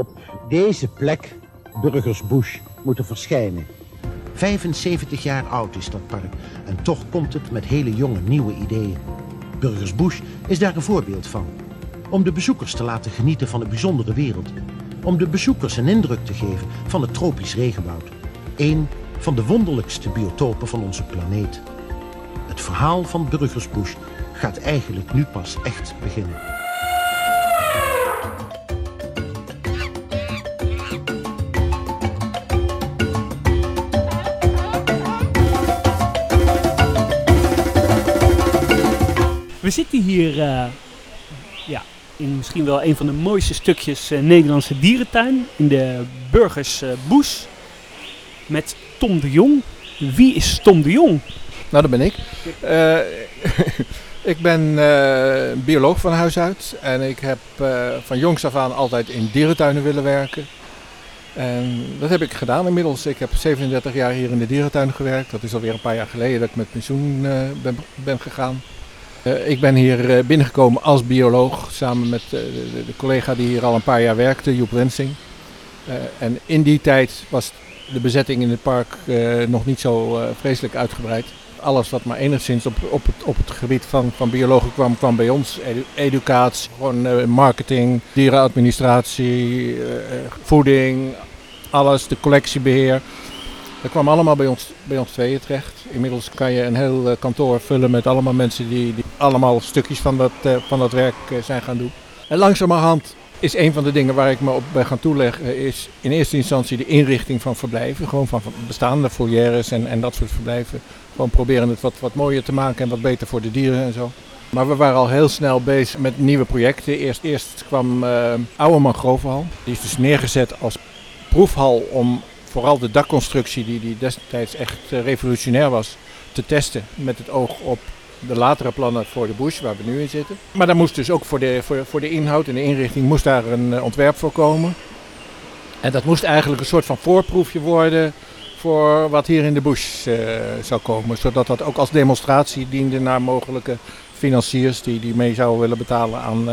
op deze plek Burgers Bush moeten verschijnen. 75 jaar oud is dat park en toch komt het met hele jonge nieuwe ideeën. Burgers Bush is daar een voorbeeld van. Om de bezoekers te laten genieten van een bijzondere wereld. Om de bezoekers een indruk te geven van het tropisch regenwoud. Een van de wonderlijkste biotopen van onze planeet. Het verhaal van Burgers Bush gaat eigenlijk nu pas echt beginnen. Hier eh, ja, in misschien wel een van de mooiste stukjes eh, Nederlandse dierentuin. In de Burgers eh, Boes. Met Tom de Jong. Wie is Tom de Jong? Nou, dat ben ik. Ik ben bioloog van huis uit en ik heb van jongs af aan altijd in dierentuinen willen werken. En dat heb ik gedaan inmiddels. Ik heb 37 jaar hier in de dierentuin gewerkt. Dat is alweer een paar jaar geleden dat ik met pensioen ben, ben gegaan. Eh, ik ben hier eh, binnengekomen als bioloog samen met eh, de, collega die hier al een paar jaar werkte, Joep Rensing. En in die tijd was de bezetting in het park nog niet zo vreselijk uitgebreid. Alles wat maar enigszins op, op, het, op het gebied van, van biologen kwam, kwam bij ons. Edu- educatie, gewoon marketing, dierenadministratie, voeding, alles, de collectiebeheer. Dat kwam allemaal bij ons, bij ons tweeën terecht. Inmiddels kan je een heel eh, kantoor vullen met allemaal mensen die, die allemaal stukjes van dat, eh, van dat werk eh, zijn gaan doen. En langzamerhand is een van de dingen waar ik me op ben gaan toeleggen, is in eerste instantie de inrichting van verblijven. Gewoon van bestaande foyeres en, en dat soort verblijven. Gewoon proberen het wat, wat mooier te maken en wat beter voor de dieren en zo. Maar we waren al heel snel bezig met nieuwe projecten. Eerst, eerst kwam eh Oude Mangrovenhal. Die is dus neergezet als proefhal om vooral de dakconstructie, die, die destijds echt eh, revolutionair was, te testen. Met het oog op de latere plannen voor de bush, waar we nu in zitten. Maar daar moest dus ook voor de, voor, voor de inhoud en de inrichting moest daar een eh, ontwerp voor komen. En dat moest eigenlijk een soort van voorproefje worden voor wat hier in de bush eh, zou komen. Zodat dat ook als demonstratie diende naar mogelijke financiers die, die mee zouden willen betalen aan,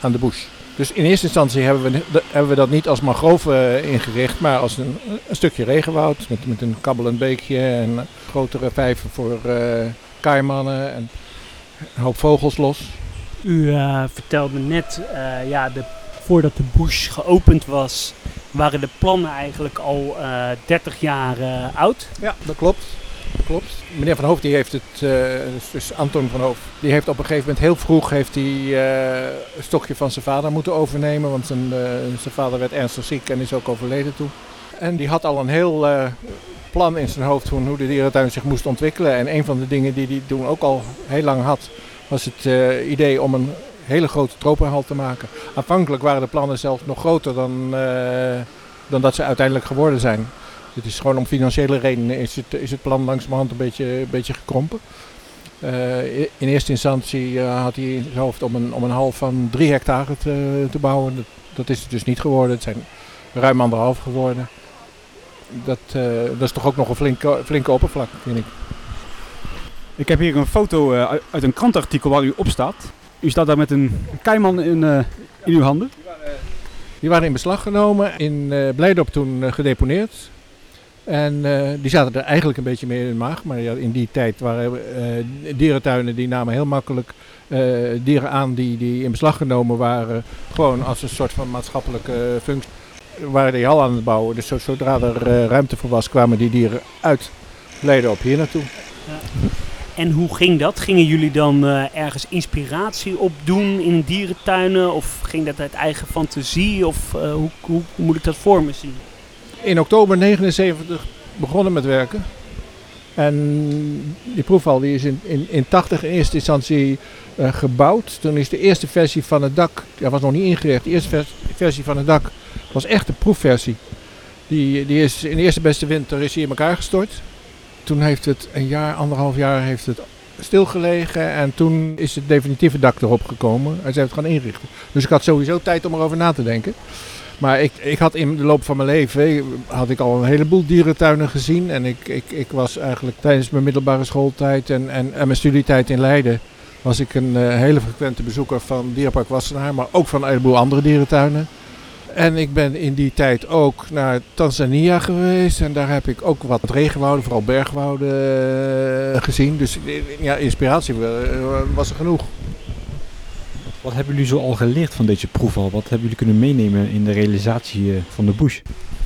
aan de bush. Dus in eerste instantie hebben we, hebben we dat niet als mangrove eh, ingericht, maar als een, een stukje regenwoud met, met een kabbelend beekje en grotere vijven voor eh kaimannen en een hoop vogels los. U eh, vertelde net, eh, ja, de, voordat de bush geopend was, waren de plannen eigenlijk al eh 30 jaar oud. Ja, dat klopt. Klopt. Meneer Van Hoofd die heeft het, eh, dus- dus Anton van Hoofd, die heeft op een gegeven moment heel vroeg heeft hij, eh, een stokje van zijn vader moeten overnemen. Want zijn, eh, zijn vader werd ernstig ziek en is ook overleden toen. En die had al een heel plan in zijn hoofd hoe de dierentuin zich moest ontwikkelen. En een van de dingen die hij toen ook al heel lang had, was het idee om een hele grote tropenhal te maken. Aanvankelijk waren de plannen zelfs nog groter dan, dan dat ze uiteindelijk geworden zijn. Het is gewoon om financiële redenen is het, is het plan langzamerhand een beetje, een beetje gekrompen. Eh, in eerste instantie eh, had hij in zijn hoofd om een, om een hal van drie hectare te, te bouwen. Dat, dat is het dus niet geworden. Het zijn ruim anderhalf geworden. Dat, eh, dat is toch ook nog een flinke, flinke oppervlak, vind ik. Ik heb hier een foto uit- een krantartikel waar u op staat. U staat daar met een keiman in, in uw handen. Die waren in beslag genomen, in Blijdorp toen gedeponeerd. En eh, die zaten er eigenlijk een beetje mee in de maag. Maar ja, in die tijd waren eh, dierentuinen die namen heel makkelijk eh, dieren aan die, die in beslag genomen waren. Gewoon als een soort van maatschappelijke functie. Waren die al aan het bouwen. Dus zo- zodra er ruimte voor was, kwamen die dieren uit Blijdorp hier naartoe. En hoe ging dat? Gingen jullie dan ergens inspiratie opdoen in dierentuinen? Of ging dat uit eigen fantasie? Of hoe, hoe, hoe moet ik dat voor me zien? In oktober 79 begonnen met werken. En die proefhal die is in, in, in 80 in eerste instantie eh, gebouwd. Toen is de eerste versie van het dak, dat was nog niet ingericht, de eerste vers- versie van het dak was echt de proefversie. Die, die is in de eerste beste winter is die in elkaar gestort. Toen heeft het een jaar, anderhalf jaar heeft het stilgelegen en toen is het definitieve dak erop gekomen en ze hebben het gaan inrichten. Dus ik had sowieso tijd om erover na te denken. Maar ik, ik had in de loop van mijn leven had ik al een heleboel dierentuinen gezien. En ik, ik, ik was eigenlijk tijdens mijn middelbare schooltijd en, en, mijn studietijd in Leiden... was ik een eh, hele frequente bezoeker van Dierenpark Wassenaar, maar ook van een heleboel andere dierentuinen. En ik ben in die tijd ook naar Tanzania geweest. En daar heb ik ook wat regenwouden, vooral bergwouden eh, gezien. Dus eh, ja, inspiratie eh, was er genoeg. Wat hebben jullie zo al geleerd van deze proef al? Wat hebben jullie kunnen meenemen in de realisatie eh, van de bush?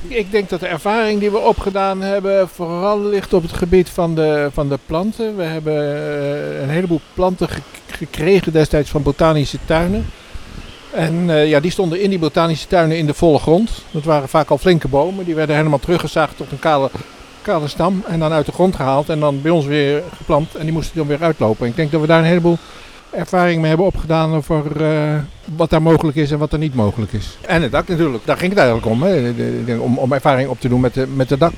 Ik denk dat de ervaring die we opgedaan hebben vooral ligt op het gebied van de, van de planten. We hebben eh, een heleboel planten ge- gekregen destijds van botanische tuinen. En eh, ja, die stonden in die botanische tuinen in de volle grond. Dat waren vaak al flinke bomen. Die werden helemaal teruggezaagd tot een kale, kale stam. En dan uit de grond gehaald en dan bij ons weer geplant. En die moesten dan weer uitlopen. Ik denk dat we daar een heleboel ervaring mee hebben opgedaan over eh, wat daar mogelijk is en wat er niet mogelijk is. En het dak natuurlijk, daar ging het eigenlijk om. Hè? De- de- om, om ervaring op te doen met, de, met het dak.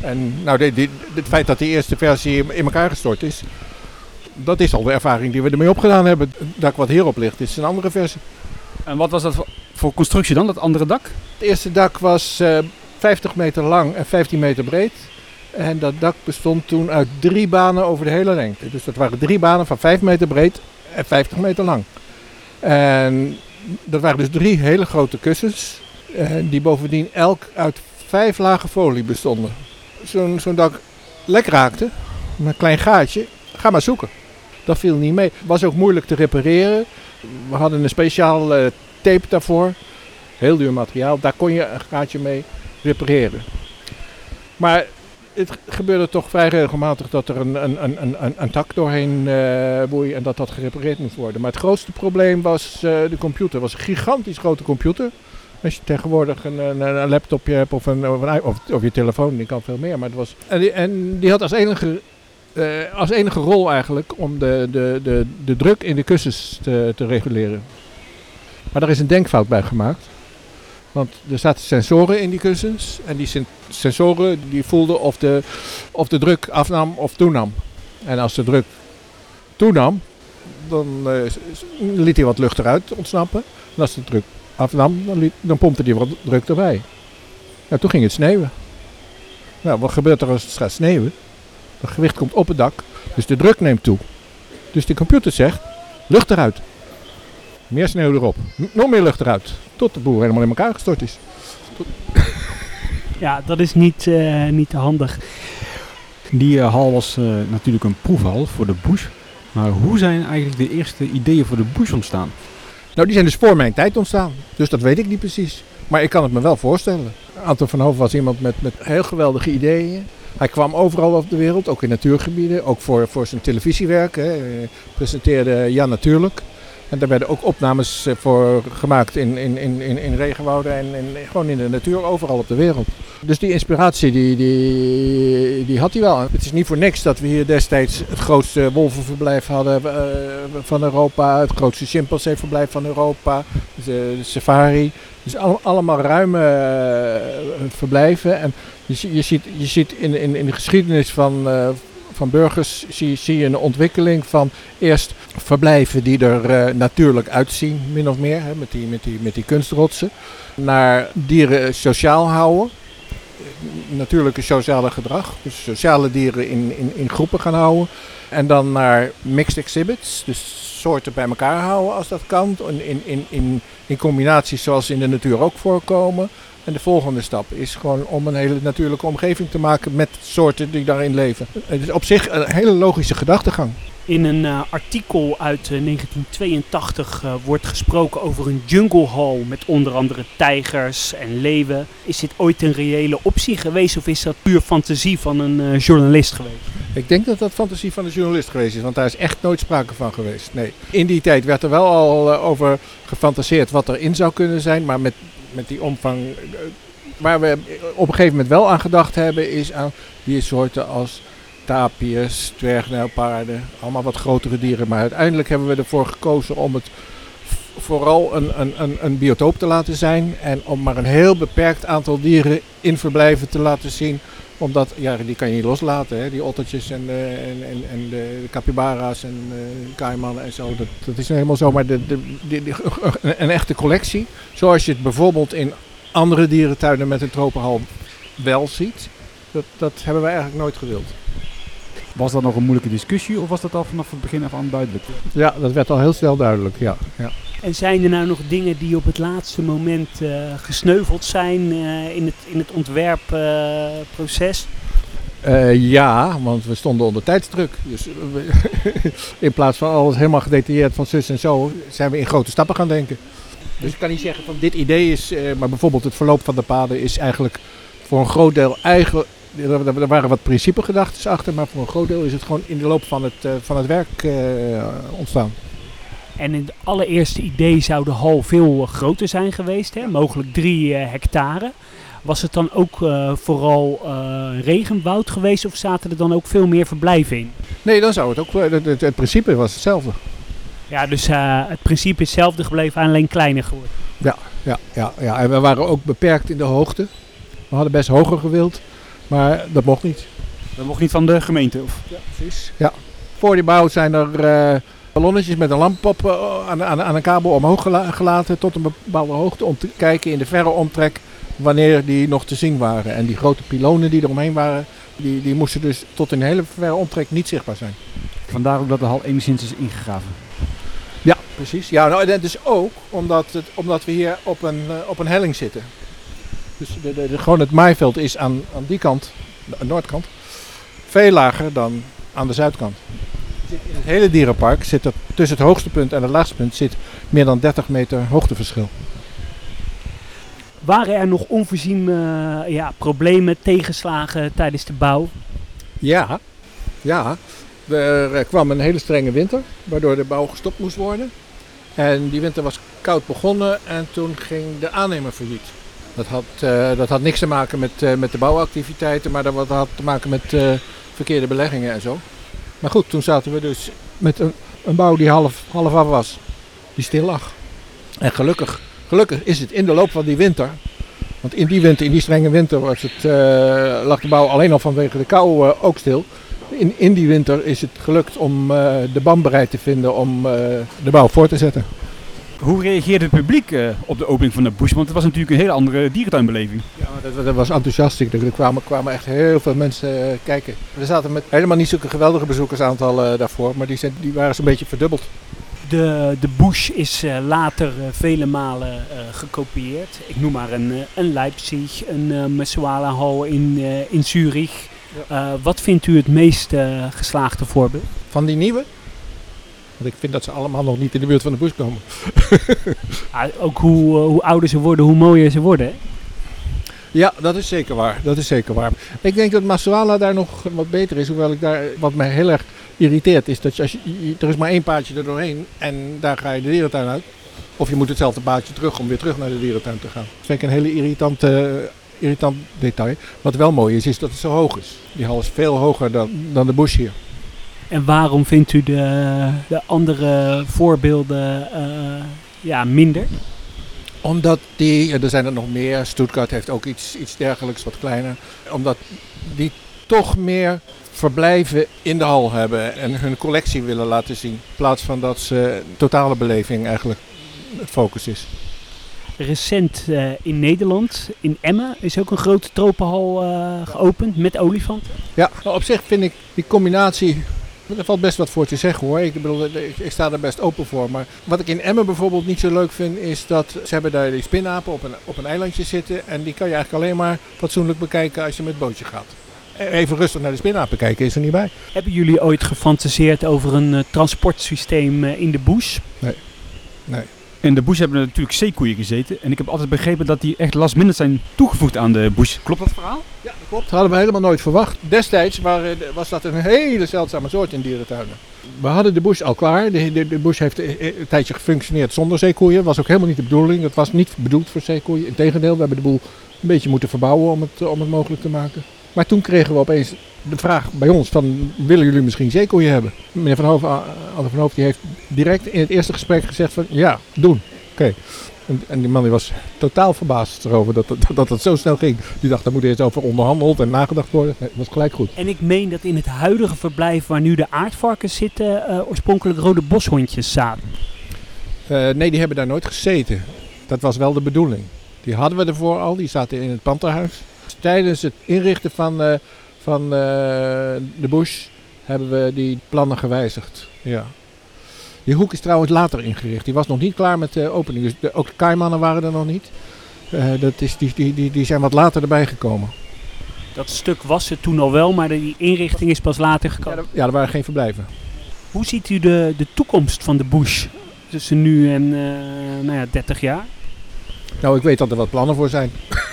En nou, die- het feit dat die eerste versie in elkaar gestort is, dat is al de ervaring die we ermee opgedaan hebben. Het dak wat hierop ligt is een andere versie. En wat was dat voor, voor constructie dan, dat andere dak? Het eerste dak was eh, 50 meter lang en 15 meter breed. En dat dak bestond toen uit drie banen over de hele lengte. Dus dat waren drie banen van 5 meter breed en 50 meter lang. En dat waren dus drie hele grote kussens. eh, die bovendien elk uit vijf lagen folie bestonden. Zo'n zo'n dak lek raakte, met een klein gaatje, ga maar zoeken. Dat viel niet mee. Was ook moeilijk te repareren. We hadden een speciaal eh, tape daarvoor. Heel duur materiaal. Daar kon je een gaatje mee repareren. Maar het gebeurde toch vrij regelmatig dat er een, een, een, een, een, tak doorheen boeide en dat dat gerepareerd moest worden. Maar het grootste probleem was eh, de computer. Het was een gigantisch grote computer. Als je tegenwoordig een, een, laptopje hebt of, een, of, of je telefoon, die kan veel meer. Maar het was, en, die, en die had als enige, eh, als enige rol eigenlijk om de, de, de, de druk in de kussens te, te reguleren. Maar daar is een denkfout bij gemaakt. Want er zaten sensoren in die kussens. En die sen- sensoren die voelden of de, of de druk afnam of toenam. En als de druk toenam, dan eh, liet hij wat lucht eruit ontsnappen. En als de druk afnam, dan pompte hij wat druk erbij. Nou, toen ging het sneeuwen. Nou, wat gebeurt er als het gaat sneeuwen? Het gewicht komt op het dak, dus de druk neemt toe. Dus de computer zegt, lucht eruit. Meer sneeuw erop. Nog meer lucht eruit. Tot de boer helemaal in elkaar gestort is. Ja, dat is niet, eh, niet handig. Die eh, hal was eh, natuurlijk een proefhal voor de bush. Maar hoe zijn eigenlijk de eerste ideeën voor de bush ontstaan? Nou, die zijn dus voor mijn tijd ontstaan. Dus dat weet ik niet precies. Maar ik kan het me wel voorstellen. Anton van Hoven was iemand met, met heel geweldige ideeën. Hij kwam overal op de wereld, ook in natuurgebieden. Ook voor, voor zijn televisiewerk. Hè. Hij presenteerde Ja Natuurlijk. En daar werden ook opnames eh, voor gemaakt in, in, in, in, in regenwouden en, en gewoon in de natuur, overal op de wereld. Dus die inspiratie, die, die, die had hij wel. Het is niet voor niks dat we hier destijds het grootste wolvenverblijf hadden eh, van Europa. Het grootste chimpanseeverblijf van Europa. De, safari. Dus al- allemaal ruime eh, verblijven. En je, je ziet, je ziet in, in, in de geschiedenis van, van burgers zie, je een ontwikkeling van eerst verblijven die er eh, natuurlijk uitzien, min of meer, hè, met, die, met, die, met die kunstrotsen. Naar dieren sociaal houden. Natuurlijke sociale gedrag. Dus sociale dieren in, in, in groepen gaan houden. En dan naar mixed exhibits. Dus soorten bij elkaar houden als dat kan. In, in, in, in combinaties zoals in de natuur ook voorkomen. En de volgende stap is gewoon om een hele natuurlijke omgeving te maken met soorten die daarin leven. Het is op zich een hele logische gedachtegang. In een eh, artikel uit eh, 1982 eh, wordt gesproken over een jungle hall met onder andere tijgers en leeuwen. Is dit ooit een reële optie geweest of is dat puur fantasie van een eh, journalist geweest? Ik denk dat dat fantasie van de journalist geweest is, want daar is echt nooit sprake van geweest. Nee. In die tijd werd er wel al eh, over gefantaseerd wat erin zou kunnen zijn, maar met, met die omvang. eh, waar we op een gegeven moment wel aan gedacht hebben, is aan diersoorten als tapirs, dwergnijlpaarden, allemaal wat grotere dieren. Maar uiteindelijk hebben we ervoor gekozen om het vooral een, een, een, een biotoop te laten zijn en om maar een heel beperkt aantal dieren in verblijven te laten zien omdat, ja, die kan je niet loslaten, hè? die ottertjes en, eh, en, en, de, capybara's en eh kaimannen en zo. Dat, dat is nou helemaal zo, maar de, de, de- een, echte collectie, zoals je het bijvoorbeeld in andere dierentuinen met een tropenhal wel ziet, dat, dat hebben wij eigenlijk nooit gewild. Was dat nog een moeilijke discussie of was dat al vanaf het begin af aan duidelijk? Ja, dat werd al heel snel duidelijk, ja. ja. En zijn er nou nog dingen die op het laatste moment eh, gesneuveld zijn eh, in, het, in het ontwerpproces? Eh, ja, want we stonden onder tijdsdruk. Dus we- in plaats van alles helemaal gedetailleerd van zus en zo, zijn we in grote stappen gaan denken. Dus ik kan niet zeggen van dit idee is, eh, maar bijvoorbeeld het verloop van de paden is eigenlijk voor een groot deel eigenlijk. Er waren wat principegedachten achter, maar voor een groot deel is het gewoon in de loop van het, eh, van het werk eh, ontstaan. En in het allereerste idee zou de hal veel groter zijn geweest, hè? mogelijk drie eh, hectare. Was het dan ook vooral regenwoud geweest of zaten er dan ook veel meer verblijven in? Nee, dan zou het ook. Het, het, het principe was hetzelfde. Ja, dus het principe is hetzelfde gebleven, alleen kleiner geworden. Ja, ja, ja. En we waren ook beperkt in de hoogte. We hadden best hoger gewild, maar dat mocht niet. Dat mocht niet van de gemeente. Of? Ja, precies. Ja. Voor die bouw zijn er eh, ballonnetjes met een lamp op, eh, aan, aan, aan een kabel omhoog gela- gelaten tot een bepaalde hoogte om te kijken in de verre omtrek wanneer die nog te zien waren. En die grote pilonen die eromheen waren, die, die moesten dus tot in een hele verre omtrek niet zichtbaar zijn. Vandaar ook dat de hal enigszins is ingegraven. Ja, precies. Ja, nou, en dat is ook omdat, het, omdat we hier op een, eh, op een helling zitten. Dus de, de, de- gewoon het maaiveld is aan, aan die kant, de noordkant, veel lager dan aan de zuidkant. In het hele dierenpark zit er tussen het hoogste punt en het laagste punt zit meer dan 30 meter hoogteverschil. Waren er nog onvoorzien eh, ja, problemen, tegenslagen tijdens de bouw? Ja, ja. Er kwam een hele strenge winter, waardoor de bouw gestopt moest worden. En die winter was koud begonnen en toen ging de aannemer failliet. Dat had, eh, dat had niks te maken met, eh, met de bouwactiviteiten, maar dat had te maken met eh, verkeerde beleggingen en zo. Maar goed, toen zaten we dus met een, een bouw die half, half af was, die stil lag. En gelukkig, gelukkig is het in de loop van die winter, want in die winter, in die strenge winter, was het, lag de bouw alleen al vanwege de kou ook stil. In, in die winter is het gelukt om de band bereid te vinden om de bouw voor te zetten. Hoe reageerde het publiek eh, op de opening van de Bush? Want het was natuurlijk een hele andere dierentuinbeleving. Ja, dat, dat was enthousiast. Er kwamen, kwamen echt heel veel mensen eh, kijken. Er zaten met helemaal niet zulke geweldige bezoekersaantal eh, daarvoor, maar die, zijn, die waren zo'n beetje verdubbeld. De, de Bush is eh, later vele malen eh, gekopieerd. Ik noem maar een, eh, een Leipzig, een uh, Messuala-hal in, eh, in Zurich. Eh, wat vindt u het meest eh, geslaagde voorbeeld? Van die nieuwe, want ik vind dat ze allemaal nog niet in de buurt van de bus komen. Ook hoe, eh, hoe ouder ze worden, hoe mooier ze worden. hè? Ja, dat is zeker waar. Dat is zeker waar. Ik denk dat Masuala daar nog wat beter is. Hoewel ik daar, wat mij heel erg irriteert, is dat je, als je, je- er is maar één paadje er doorheen en daar ga je de dierentuin uit. Of je moet hetzelfde paadje terug om weer terug naar de dierentuin te gaan. Dat vind ik een hele irritante, irritant detail. Wat wel mooi is, is dat het zo hoog is. Die hal is veel hoger dan, dan de bush hier. En waarom vindt u de, de andere voorbeelden eh, ja, minder? Omdat die, er zijn er nog meer, Stuttgart heeft ook iets, iets dergelijks, wat kleiner. Omdat die toch meer verblijven in de hal hebben en hun collectie willen laten zien. In plaats van dat ze totale beleving eigenlijk het focus is. Recent eh, in Nederland, in Emmen, is ook een grote tropenhal eh, geopend met olifanten. Ja, maar op zich vind ik die combinatie, er valt best wat voor te zeggen hoor. Ik, bedoel, ik, ik sta er best open voor. Maar wat ik in Emmen bijvoorbeeld niet zo leuk vind, is dat ze hebben daar die spinapen op een, op een eilandje zitten. En die kan je eigenlijk alleen maar fatsoenlijk bekijken als je met het bootje gaat. Even rustig naar de spinapen kijken is er niet bij. Hebben jullie ooit gefantaseerd over een eh, transportsysteem eh, in de bush? In de Bush hebben er natuurlijk zeekoeien gezeten. En ik heb altijd begrepen dat die echt last minute zijn toegevoegd aan de Bush. Klopt dat verhaal? Ja, dat klopt. Dat hadden we helemaal nooit verwacht. Destijds waren, was dat een hele zeldzame soort in dierentuinen. We hadden de bush al klaar. De, de, de bush heeft een, een tijdje gefunctioneerd zonder zeekoeien. Dat was ook helemaal niet de bedoeling. Het was niet bedoeld voor zeekoeien. Integendeel, we hebben de boel een beetje moeten verbouwen om het, om het mogelijk te maken. Maar toen kregen we opeens de vraag bij ons van, willen jullie misschien zeekoeien hebben? Meneer Van Hoofd, Anne Van Hoofd die heeft direct in het eerste gesprek gezegd van, ja, doen. Oké. En, en die man die was totaal verbaasd erover dat, dat, dat het zo snel ging. Die dacht, daar moet eerst over onderhandeld en nagedacht worden. Dat was gelijk goed. En ik meen dat in het huidige verblijf waar nu de aardvarkens zitten, eh, oorspronkelijk rode boshondjes zaten. Eh, nee, die hebben daar nooit gezeten. Dat was wel de bedoeling. Die hadden we ervoor al, die zaten in het panterhuis. Tijdens het inrichten van, eh, van eh, de bush hebben we die plannen gewijzigd. Ja. Die hoek is trouwens later ingericht. Die was nog niet klaar met de opening. Dus de, ook de kaimannen waren er nog niet. Eh, dat is, die, die, die, die zijn wat later erbij gekomen. Dat stuk was er toen al wel, maar die inrichting is pas later gekomen. ja, er waren geen verblijven. Hoe ziet u de, de toekomst van de bush tussen nu en eh, nou ja, 30 jaar? Nou, ik weet dat er wat plannen voor zijn.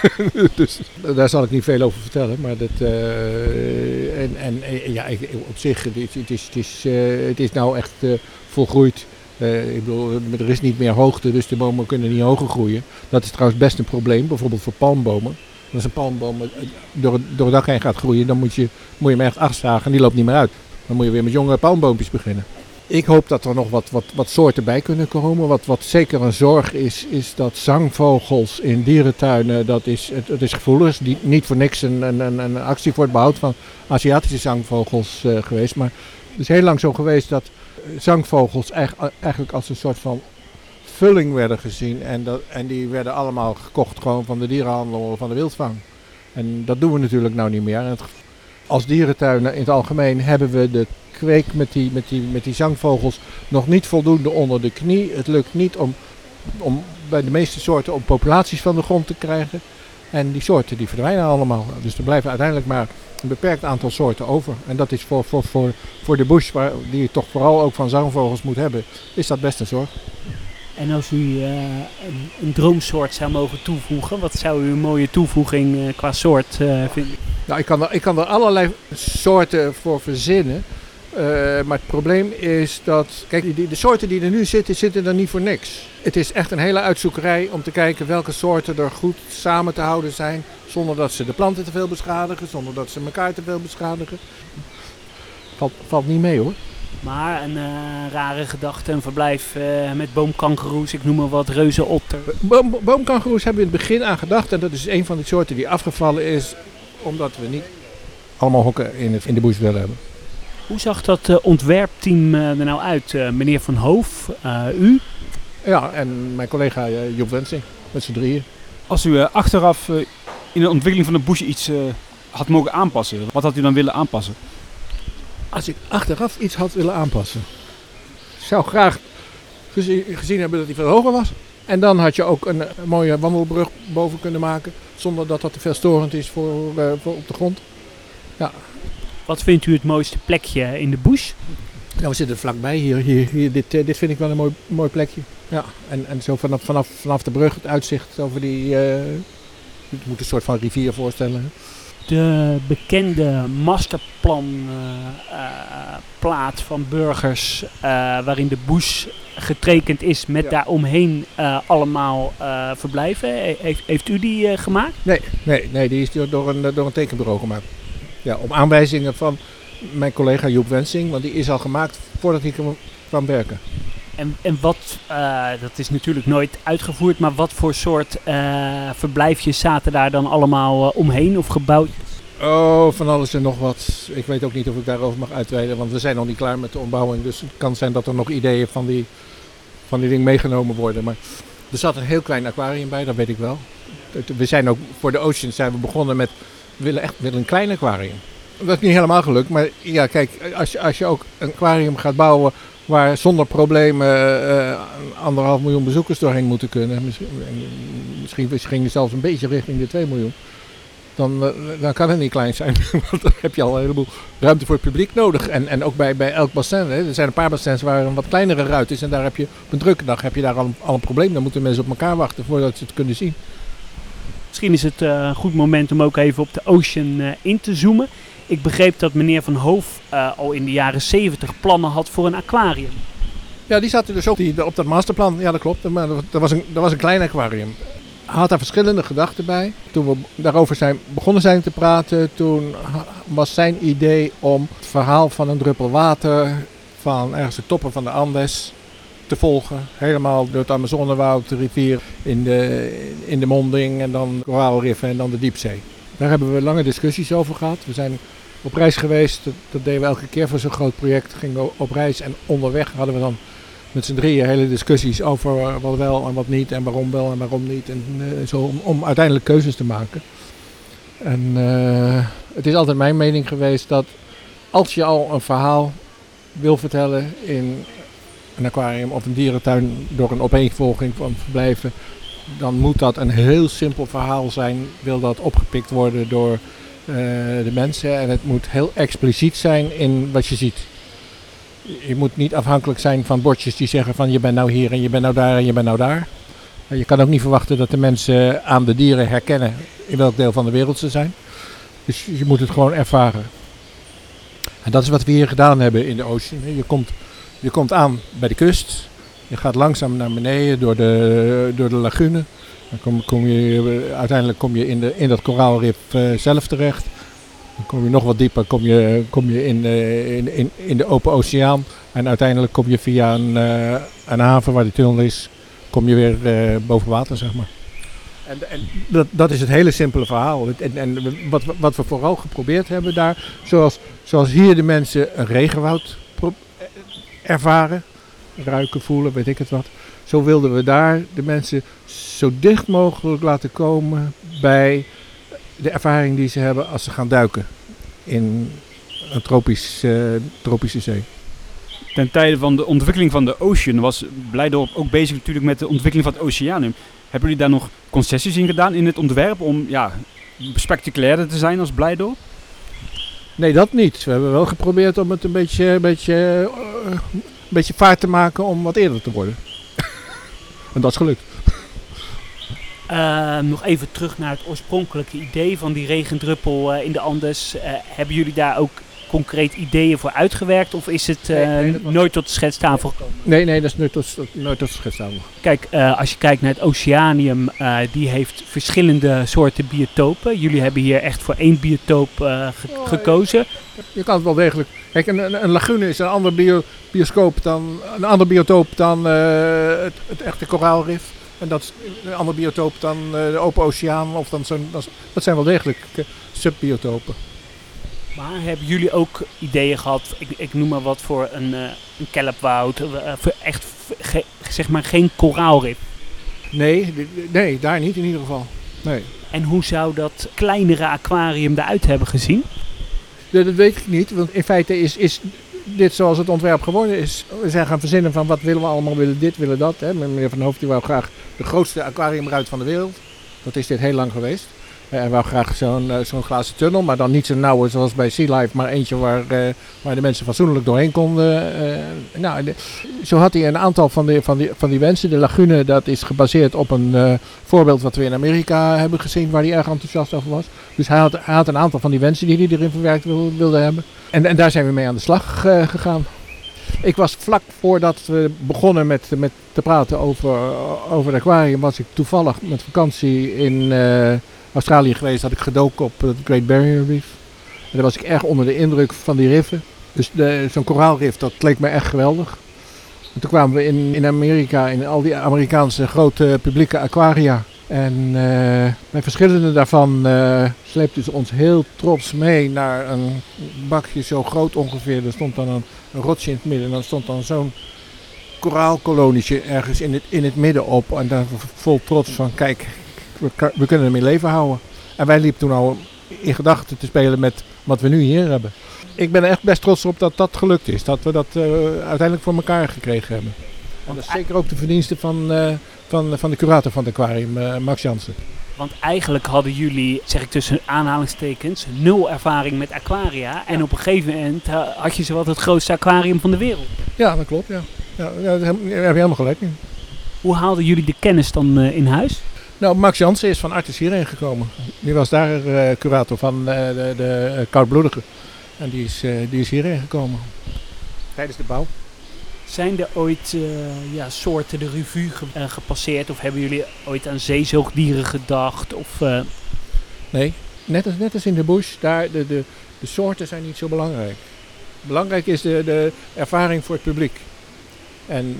dus daar zal ik niet veel over vertellen. Maar dat, eh, en, en eh, ja, ik- op zich, het is, het is, het is, eh, het is nou echt eh, volgroeid. Eh, ik bedoel, er is niet meer hoogte, dus de bomen kunnen niet hoger groeien. Dat is trouwens best een probleem, bijvoorbeeld voor palmbomen. Als een palmboom eh, door, door het dak heen gaat groeien, dan moet je, moet je hem echt afzagen en die loopt niet meer uit. Dan moet je weer met jonge palmboompjes beginnen. Ik hoop dat er nog wat, wat, wat soorten bij kunnen komen. Wat, wat zeker een zorg is, is dat zangvogels in dierentuinen, dat is, het, het is gevoelig. Die, niet voor niks een, een, een, actie voor het behoud van Aziatische zangvogels eh, geweest. Maar het is heel lang zo geweest dat zangvogels eigen- eigenlijk als een soort van vulling werden gezien. En, dat, en die werden allemaal gekocht gewoon van de dierenhandel of van de wildvang. En dat doen we natuurlijk nou niet meer. En het, als dierentuinen in het algemeen hebben we de kweek met die, met, die, met die zangvogels nog niet voldoende onder de knie. Het lukt niet om, om bij de meeste soorten om populaties van de grond te krijgen. En die soorten die verdwijnen allemaal. Dus er blijven uiteindelijk maar een beperkt aantal soorten over. En dat is voor, voor, voor, voor de bush, waar, die je toch vooral ook van zangvogels moet hebben, is dat best een zorg. En als u eh, een, droomsoort zou mogen toevoegen, wat zou u een mooie toevoeging eh, qua soort eh, vinden? Nou, ik kan er, ik kan er allerlei soorten voor verzinnen. Eh, maar het probleem is dat, kijk, die- de soorten die er nu zitten, zitten er niet voor niks. Het is echt een hele uitzoekerij om te kijken welke soorten er goed samen te houden zijn. Zonder dat ze de planten te veel beschadigen, zonder dat ze elkaar te veel beschadigen. Valt, valt niet mee hoor. Maar een eh, rare gedachte, een verblijf eh, met boomkangeroes, ik noem maar wat, reuzenotter. Boom, boomkangoeroes hebben we in het begin aan gedacht. En dat is een van die soorten die afgevallen is. Omdat we niet allemaal hokken in, het, in de bush willen hebben. Hoe zag dat eh, ontwerpteam eh, er nou uit? Eh, meneer Van Hoof, eh, u? Ja, en mijn collega Joep Wensing, met z'n drieën. Als u achteraf in de ontwikkeling van de bush iets eh, had mogen aanpassen, wat had u dan willen aanpassen? Als ik achteraf iets had willen aanpassen. Ik zou graag gezien, gezien hebben dat hij veel hoger was. En dan had je ook een, een mooie wandelbrug boven kunnen maken. Zonder dat dat te veel storend is voor, eh, voor op de grond. Wat vindt u het mooiste plekje in de bush? Nou, we zitten vlakbij hier. hier, hier dit, eh, dit vind ik wel een mooi, mooi plekje. Ja, en, en zo vanaf, vanaf, vanaf de brug het uitzicht over die... eh, je moet een soort van rivier voorstellen. De bekende masterplanplaat van burgers, eh, waarin de bush getekend is met Ja. daaromheen eh, allemaal eh, verblijven. He- heeft, heeft u die eh, gemaakt? Nee, nee, nee die is door, door, een, door een tekenbureau gemaakt. Ja, op aanwijzingen van mijn collega Joep Wensing. Want die is al gemaakt voordat hij kwam, kwam werken. En, en wat, eh, dat is natuurlijk nooit uitgevoerd, maar wat voor soort eh, verblijfjes zaten daar dan allemaal eh, omheen of gebouwd? Oh, van alles en nog wat. Ik weet ook niet of ik daarover mag uitweiden. Want we zijn nog niet klaar met de ombouwing. Dus het kan zijn dat er nog ideeën van die, van die ding meegenomen worden. Maar er zat een heel klein aquarium bij, dat weet ik wel. We zijn ook voor de Ocean zijn we begonnen met... We willen echt willen een klein aquarium. Dat is niet helemaal gelukt. Maar ja, kijk, als je, als je ook een aquarium gaat bouwen... waar zonder problemen eh, anderhalf miljoen bezoekers doorheen moeten kunnen... Misschien, misschien, misschien zelfs een beetje richting de 2 miljoen... Dan, eh, dan kan het niet klein zijn. Want dan heb je al een heleboel ruimte voor het publiek nodig. En, en ook bij, bij elk bassin. Hè. Er zijn een paar bassins waar een wat kleinere ruit is. En daar heb je op een drukke dag heb je daar al, een- al een probleem. Dan moeten mensen op elkaar wachten voordat ze het kunnen zien. Misschien is het eh, een goed moment om ook even op de Ocean eh, in te zoomen. Ik begreep dat meneer Van Hoof eh, al in de jaren 70 plannen had voor een aquarium. Ja, die zaten dus ook die, op dat masterplan. Ja, dat klopt. Maar dat, was een, dat was een klein aquarium. Hij had daar verschillende gedachten bij. Toen we daarover zijn, begonnen zijn te praten, toen was zijn idee om het verhaal van een druppel water van ergens de toppen van de Andes te volgen. Helemaal door het Amazonewoud, de rivier in de, in de monding en dan koraalriffen en dan de diepzee. Daar hebben we lange discussies over gehad. We zijn op reis geweest, dat, deden we elke keer voor zo'n groot project. Gingen we op reis en onderweg hadden we dan met z'n drieën hele discussies over eh, wat wel en wat niet en waarom wel en waarom niet. En eh, zo om, om uiteindelijk keuzes te maken. En eh, het is altijd mijn mening geweest dat als je al een verhaal wil vertellen in een aquarium of een dierentuin door een opeenvolging van verblijven, dan moet dat een heel simpel verhaal zijn. Wil dat opgepikt worden door eh, de mensen en het moet heel expliciet zijn in wat je ziet. Je moet niet afhankelijk zijn van bordjes die zeggen van je bent nou hier en je bent nou daar en je bent nou daar. Je kan ook niet verwachten dat de mensen aan de dieren herkennen in welk deel van de wereld ze zijn. Dus je moet het gewoon ervaren. En dat is wat we hier gedaan hebben in de Ocean. Je komt, je komt aan bij de kust. Je gaat langzaam naar beneden door de, door de lagune. Dan kom, kom je, uiteindelijk kom je in, de, in dat koraalrif eh, zelf terecht. Dan kom je nog wat dieper kom je, kom je in, eh, in, in, in de open oceaan. En uiteindelijk kom je via een, eh, een haven waar de tunnel is, kom je weer boven water, zeg maar. En, en dat, dat is het hele simpele verhaal. En, en wat, wat we vooral geprobeerd hebben daar, zoals, zoals hier de mensen een regenwoud ervaren, ruiken, voelen, weet ik het wat. Zo wilden we daar de mensen zo dicht mogelijk laten komen bij de ervaring die ze hebben als ze gaan duiken in een tropisch, eh, tropische zee. Ten tijde van de ontwikkeling van de Ocean was Blijdorp ook bezig natuurlijk met de ontwikkeling van het Oceanum. Hebben jullie daar nog concessies in gedaan in het ontwerp om ja, spectaculairder te zijn als Blijdorp? Nee, dat niet. We hebben wel geprobeerd om het een beetje, een beetje, eh, beetje vaart te maken om wat eerder te worden. en dat is gelukt. Ehm, nog even terug naar het oorspronkelijke idee van die regendruppel eh, in de Andes. Eh, hebben jullie daar ook concreet ideeën voor uitgewerkt? Of is het eh, Nee, nee, dat was- nooit tot de schetstafel gekomen? Nee, nee, dat is nooit tot, nooit tot schetstafel. Kijk, eh, als je kijkt naar het oceanium, eh, die heeft verschillende soorten biotopen. Jullie hebben hier echt voor één biotoop eh, ge- Oh, gekozen. Je kan het wel degelijk. Kijk, een, een, een lagune is een ander bio, bioscoop dan een ander biotoop dan eh, het, het echte koraalrif. En dat is een ander biotoop dan eh, de open oceaan. Of dan zo'n, dat, zijn wel degelijk eh, subbiotopen. Maar hebben jullie ook ideeën gehad, ik, ik noem maar wat, voor een, een kelpwoud, voor echt ge- zeg maar geen koraalrif? Nee, nee, daar niet in ieder geval. Nee. En hoe zou dat kleinere aquarium eruit hebben gezien? Dat weet ik niet, want in feite is, is dit zoals het ontwerp geworden is. We zijn gaan verzinnen van wat willen we allemaal, willen dit, willen dat. Hè. Meneer Van Hoofd die wou graag de grootste aquariumruit van de wereld. Dat is dit heel lang geweest. Eh, Hij wou graag zo'n eh, zo'n glazen tunnel, maar dan niet zo'n nauwe zoals bij Sea Life, maar eentje waar, eh, waar de mensen fatsoenlijk doorheen konden. nou, zo had hij een aantal van die, van, die, van die wensen. De lagune, dat is gebaseerd op een voorbeeld wat we in Amerika hebben gezien, waar hij erg enthousiast over was. Dus hij had, een aantal van die wensen die hij erin verwerkt wil- wilde hebben. En, en daar zijn we mee aan de slag gegaan. Ik was vlak voordat we begonnen met, met te praten over, over het aquarium, was ik toevallig met vakantie in Australië geweest. Had ik gedoken op het Great Barrier Reef. En daar was ik erg onder de indruk van die riffen. Dus zo'n koraalrif, dat leek me echt geweldig. En toen kwamen we in, in Amerika, in al die Amerikaanse grote publieke aquaria. En eh, bij verschillende daarvan eh, sleepten ze ons heel trots mee naar een bakje zo groot ongeveer. Er stond dan een, een rotsje in het midden en dan stond dan zo'n koraalkolonietje ergens in het, in het midden op. En daar vol trots van, kijk, we, kunnen ermee leven houden. En wij liepen toen al in gedachten te spelen met wat we nu hier hebben. Ik ben er echt best trots op dat dat gelukt is. Dat we dat eh, uiteindelijk voor elkaar gekregen hebben. En dat is zeker ook de verdienste van, eh, van, van de curator van het aquarium, eh, Max Jansen. Want eigenlijk hadden jullie, zeg ik tussen aanhalingstekens, nul ervaring met aquaria. En op een gegeven moment had je zowat het grootste aquarium van de wereld. Ja, dat klopt. Ja. Ja, daar heb je helemaal gelijk in. Hoe haalden jullie de kennis dan in huis? Nou, Max Jansen is van Artis hierheen gekomen. Die was daar eh, curator van eh, de, de eh, koudbloedige. En die is, die is hierheen gekomen. Tijdens de bouw. Zijn er ooit ja, soorten de revue ge- gepasseerd? Of hebben jullie ooit aan zeezoogdieren gedacht? Of, Nee, net als, net als in de bush, daar, de, de, de soorten zijn niet zo belangrijk. Belangrijk is de, de ervaring voor het publiek. En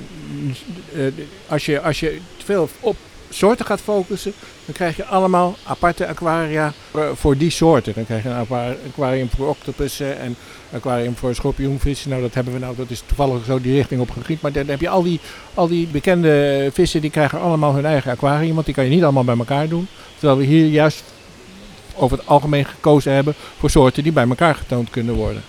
als je, als je te veel op soorten gaat focussen, dan krijg je allemaal aparte aquaria voor, die soorten. Dan krijg je een aqua- aquarium voor octopussen en aquarium voor schorpioenvissen. Nou, dat hebben we nou, dat is toevallig zo die richting op. Maar dan heb je al die, al die bekende vissen, die krijgen allemaal hun eigen aquarium, want die kan je niet allemaal bij elkaar doen. Terwijl we hier juist over het algemeen gekozen hebben voor soorten die bij elkaar getoond kunnen worden.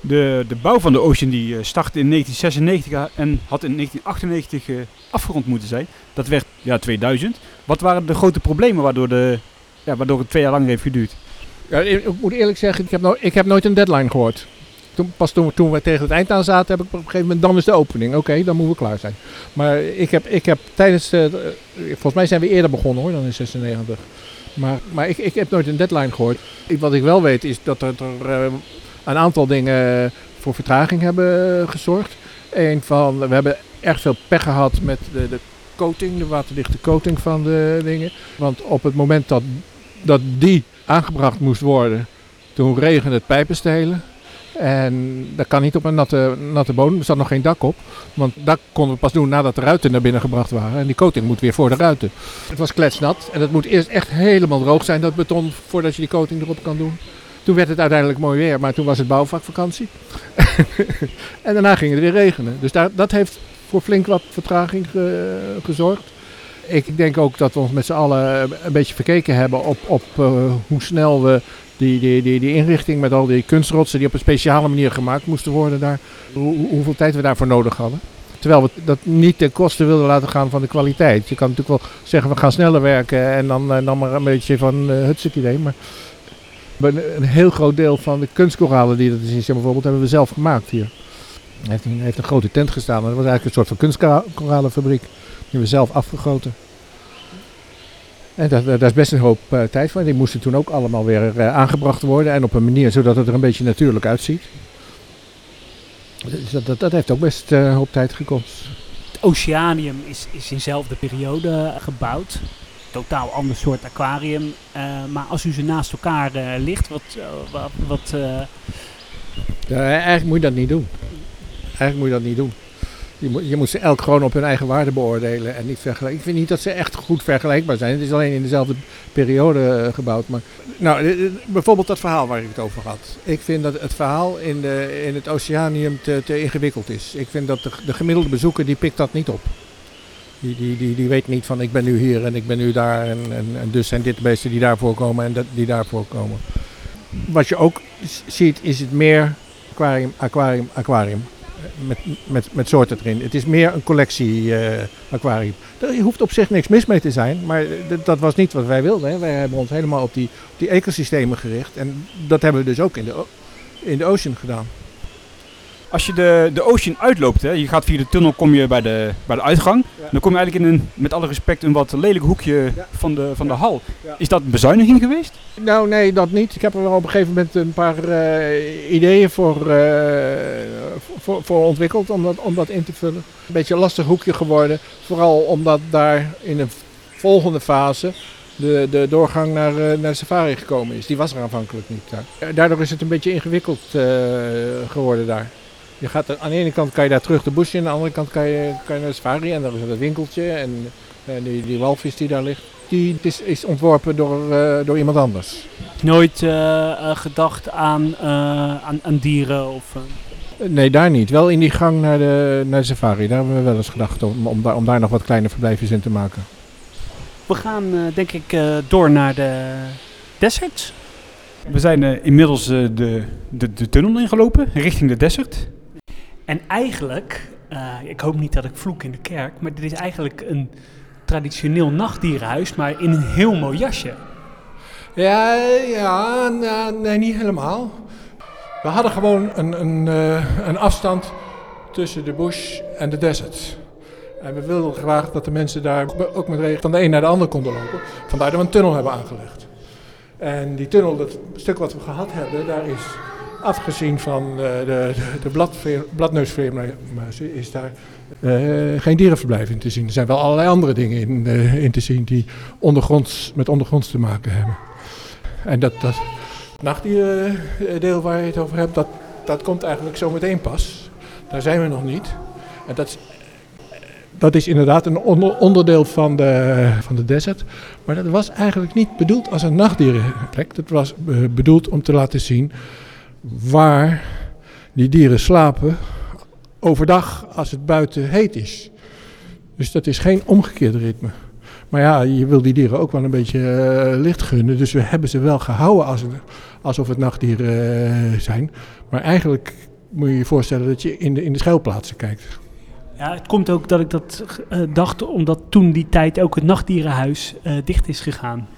De, de bouw van de Ocean die eh, startte in 1996 en had in 1998 eh, afgerond moeten zijn. Dat werd ja, 2000. Wat waren de grote problemen waardoor, de, ja, waardoor het twee jaar langer heeft geduurd? Ik moet eerlijk zeggen, ik heb, no ik heb nooit een deadline gehoord. Toen, pas toen, toen we tegen het eind aan zaten, heb ik op een gegeven moment, dan is de opening. Oké, dan moeten we klaar zijn. Maar ik heb, ik heb tijdens, de, de- volgens mij zijn we eerder begonnen hoor, dan in 96. Maar, maar ik, ik heb nooit een deadline gehoord. Wat ik wel weet is dat er, eh, een aantal dingen voor vertraging hebben eh, gezorgd. Een van, we hebben erg veel pech gehad met de, de coating, de waterdichte coating van de dingen. Want op het moment dat, dat die aangebracht moest worden, toen regende het pijpenstelen. En dat kan niet op een natte, natte bodem. Er zat nog geen dak op. Want dat konden we pas doen nadat de ruiten naar binnen gebracht waren. En die coating moet weer voor de ruiten. Het was kletsnat. En het moet eerst echt helemaal droog zijn, dat beton, voordat je die coating erop kan doen. Toen werd het uiteindelijk mooi weer, maar toen was het bouwvakvakantie. en daarna ging het weer regenen. Dus daar, dat heeft voor flink wat vertraging ge- gezorgd. Ik denk ook dat we ons met z'n allen een beetje verkeken hebben op, op eh, hoe snel we die, die, die, die inrichting met al die kunstrotsen die op een speciale manier gemaakt moesten worden daar, hoe, hoe- hoeveel tijd we daarvoor nodig hadden. Terwijl we dat niet ten koste wilden laten gaan van de kwaliteit. Je kan natuurlijk wel zeggen we gaan sneller werken en dan, eh, dan maar een beetje van uh, hutsik idee. Maar een, heel groot deel van de kunstkoralen die te zien zijn bijvoorbeeld hebben we zelf gemaakt hier. Hij heeft een, heeft een grote tent gestaan en dat was eigenlijk een soort van kunstkoralenfabriek. Die we zelf afgegoten. En daar, daar is best een hoop eh, tijd voor. Die moesten toen ook allemaal weer eh, aangebracht worden. En op een manier zodat het er een beetje natuurlijk uitziet. Dus dat, dat, dat heeft ook best eh, een hoop tijd gekost. Het Oceanium is, is in dezelfde periode gebouwd. Totaal ander soort aquarium. Maar als u ze naast elkaar ligt, wat, wat, wat Ja, eigenlijk moet je dat niet doen. Eigenlijk moet je dat niet doen. Je moet, je ze elk gewoon op hun eigen waarde beoordelen en niet vergelijken. Ik vind niet dat ze echt goed vergelijkbaar zijn. Het is alleen in dezelfde periode eh, gebouwd. Maar, nou, eh, eh, bijvoorbeeld dat verhaal waar ik het over had. Ik vind dat het verhaal in, de, in het Oceanium te, te ingewikkeld is. Ik vind dat de, de gemiddelde bezoeker die pikt dat niet op. Die, die, die, die weet niet van ik ben nu hier en ik ben nu daar. En, en, dus zijn dit de beesten die daar voorkomen en dat, die daar voorkomen. Wat je ook ziet is het meer aquarium, aquarium, aquarium. Met, met, met soorten erin. Het is meer een collectie eh, aquarium. Er hoeft op zich niks mis mee te zijn, maar d- dat was niet wat wij wilden. Hè. Wij hebben ons helemaal op die, op die ecosystemen gericht. En dat hebben we dus ook in de, in de ocean gedaan. Als je de, de Ocean uitloopt, hè, je gaat via de tunnel, kom je bij de, bij de uitgang. Ja. Dan kom je eigenlijk in een, met alle respect, een wat lelijk hoekje Ja. van de, van de hal. Is dat een bezuiniging geweest? Nou, nee, dat niet. Ik heb er wel op een gegeven moment een paar eh, ideeën voor, eh, voor, voor ontwikkeld om dat, om dat in te vullen. Een beetje een lastig hoekje geworden. Vooral omdat daar in de volgende fase de, de doorgang naar, eh, naar de safari gekomen is. Die was er aanvankelijk niet. daar. Daardoor is het een beetje ingewikkeld geworden daar. Je gaat er, aan de ene kant kan je daar terug de in, aan de andere kant kan je, kan je naar de safari en daar is dat winkeltje en, en die, die walvis die daar ligt. Die is, is ontworpen door, eh, door iemand anders. nooit eh, eh, gedacht aan, eh, aan, aan dieren of... eh, Nee, daar niet. Wel in die gang naar de, naar de safari. Daar hebben we wel eens gedacht om, om, daar, om daar nog wat kleine verblijfjes in te maken. We gaan eh, denk ik eh, door naar de desert. We zijn eh, inmiddels eh, de, de, de tunnel ingelopen, richting de desert. En eigenlijk, eh, ik hoop niet dat ik vloek in de kerk, maar dit is eigenlijk een traditioneel nachtdierenhuis, maar in een heel mooi jasje. Ja, ja nou, nee, niet helemaal. We hadden gewoon een, een, eh, een afstand tussen de bush en de desert. En we wilden graag dat de mensen daar ook met regen van de een naar de ander konden lopen. Vandaar dat we een tunnel hebben aangelegd. En die tunnel, dat stuk wat we gehad hebben, daar is afgezien van eh, de, de, is daar eh, geen dierenverblijf in te zien. Er zijn wel allerlei andere dingen in, eh, in te zien die ondergronds, met ondergronds te maken hebben. En dat, dat nachtdierendeel waar je het over hebt, dat, dat komt eigenlijk zo meteen pas. Daar zijn we nog niet. En dat is, dat is inderdaad een onder- onderdeel van de, van de desert. Maar dat was eigenlijk niet bedoeld als een nachtdierenplek. Dat was bedoeld om te laten zien waar die dieren slapen overdag als het buiten heet is. Dus dat is geen omgekeerde ritme. Maar ja, je wil die dieren ook wel een beetje eh, licht gunnen. Dus we hebben ze wel gehouden als, alsof het nachtdieren eh, zijn. Maar eigenlijk moet je je voorstellen dat je in de, in de schuilplaatsen kijkt. Ja, het komt ook dat ik dat eh, dacht omdat toen die tijd ook het nachtdierenhuis dicht is gegaan.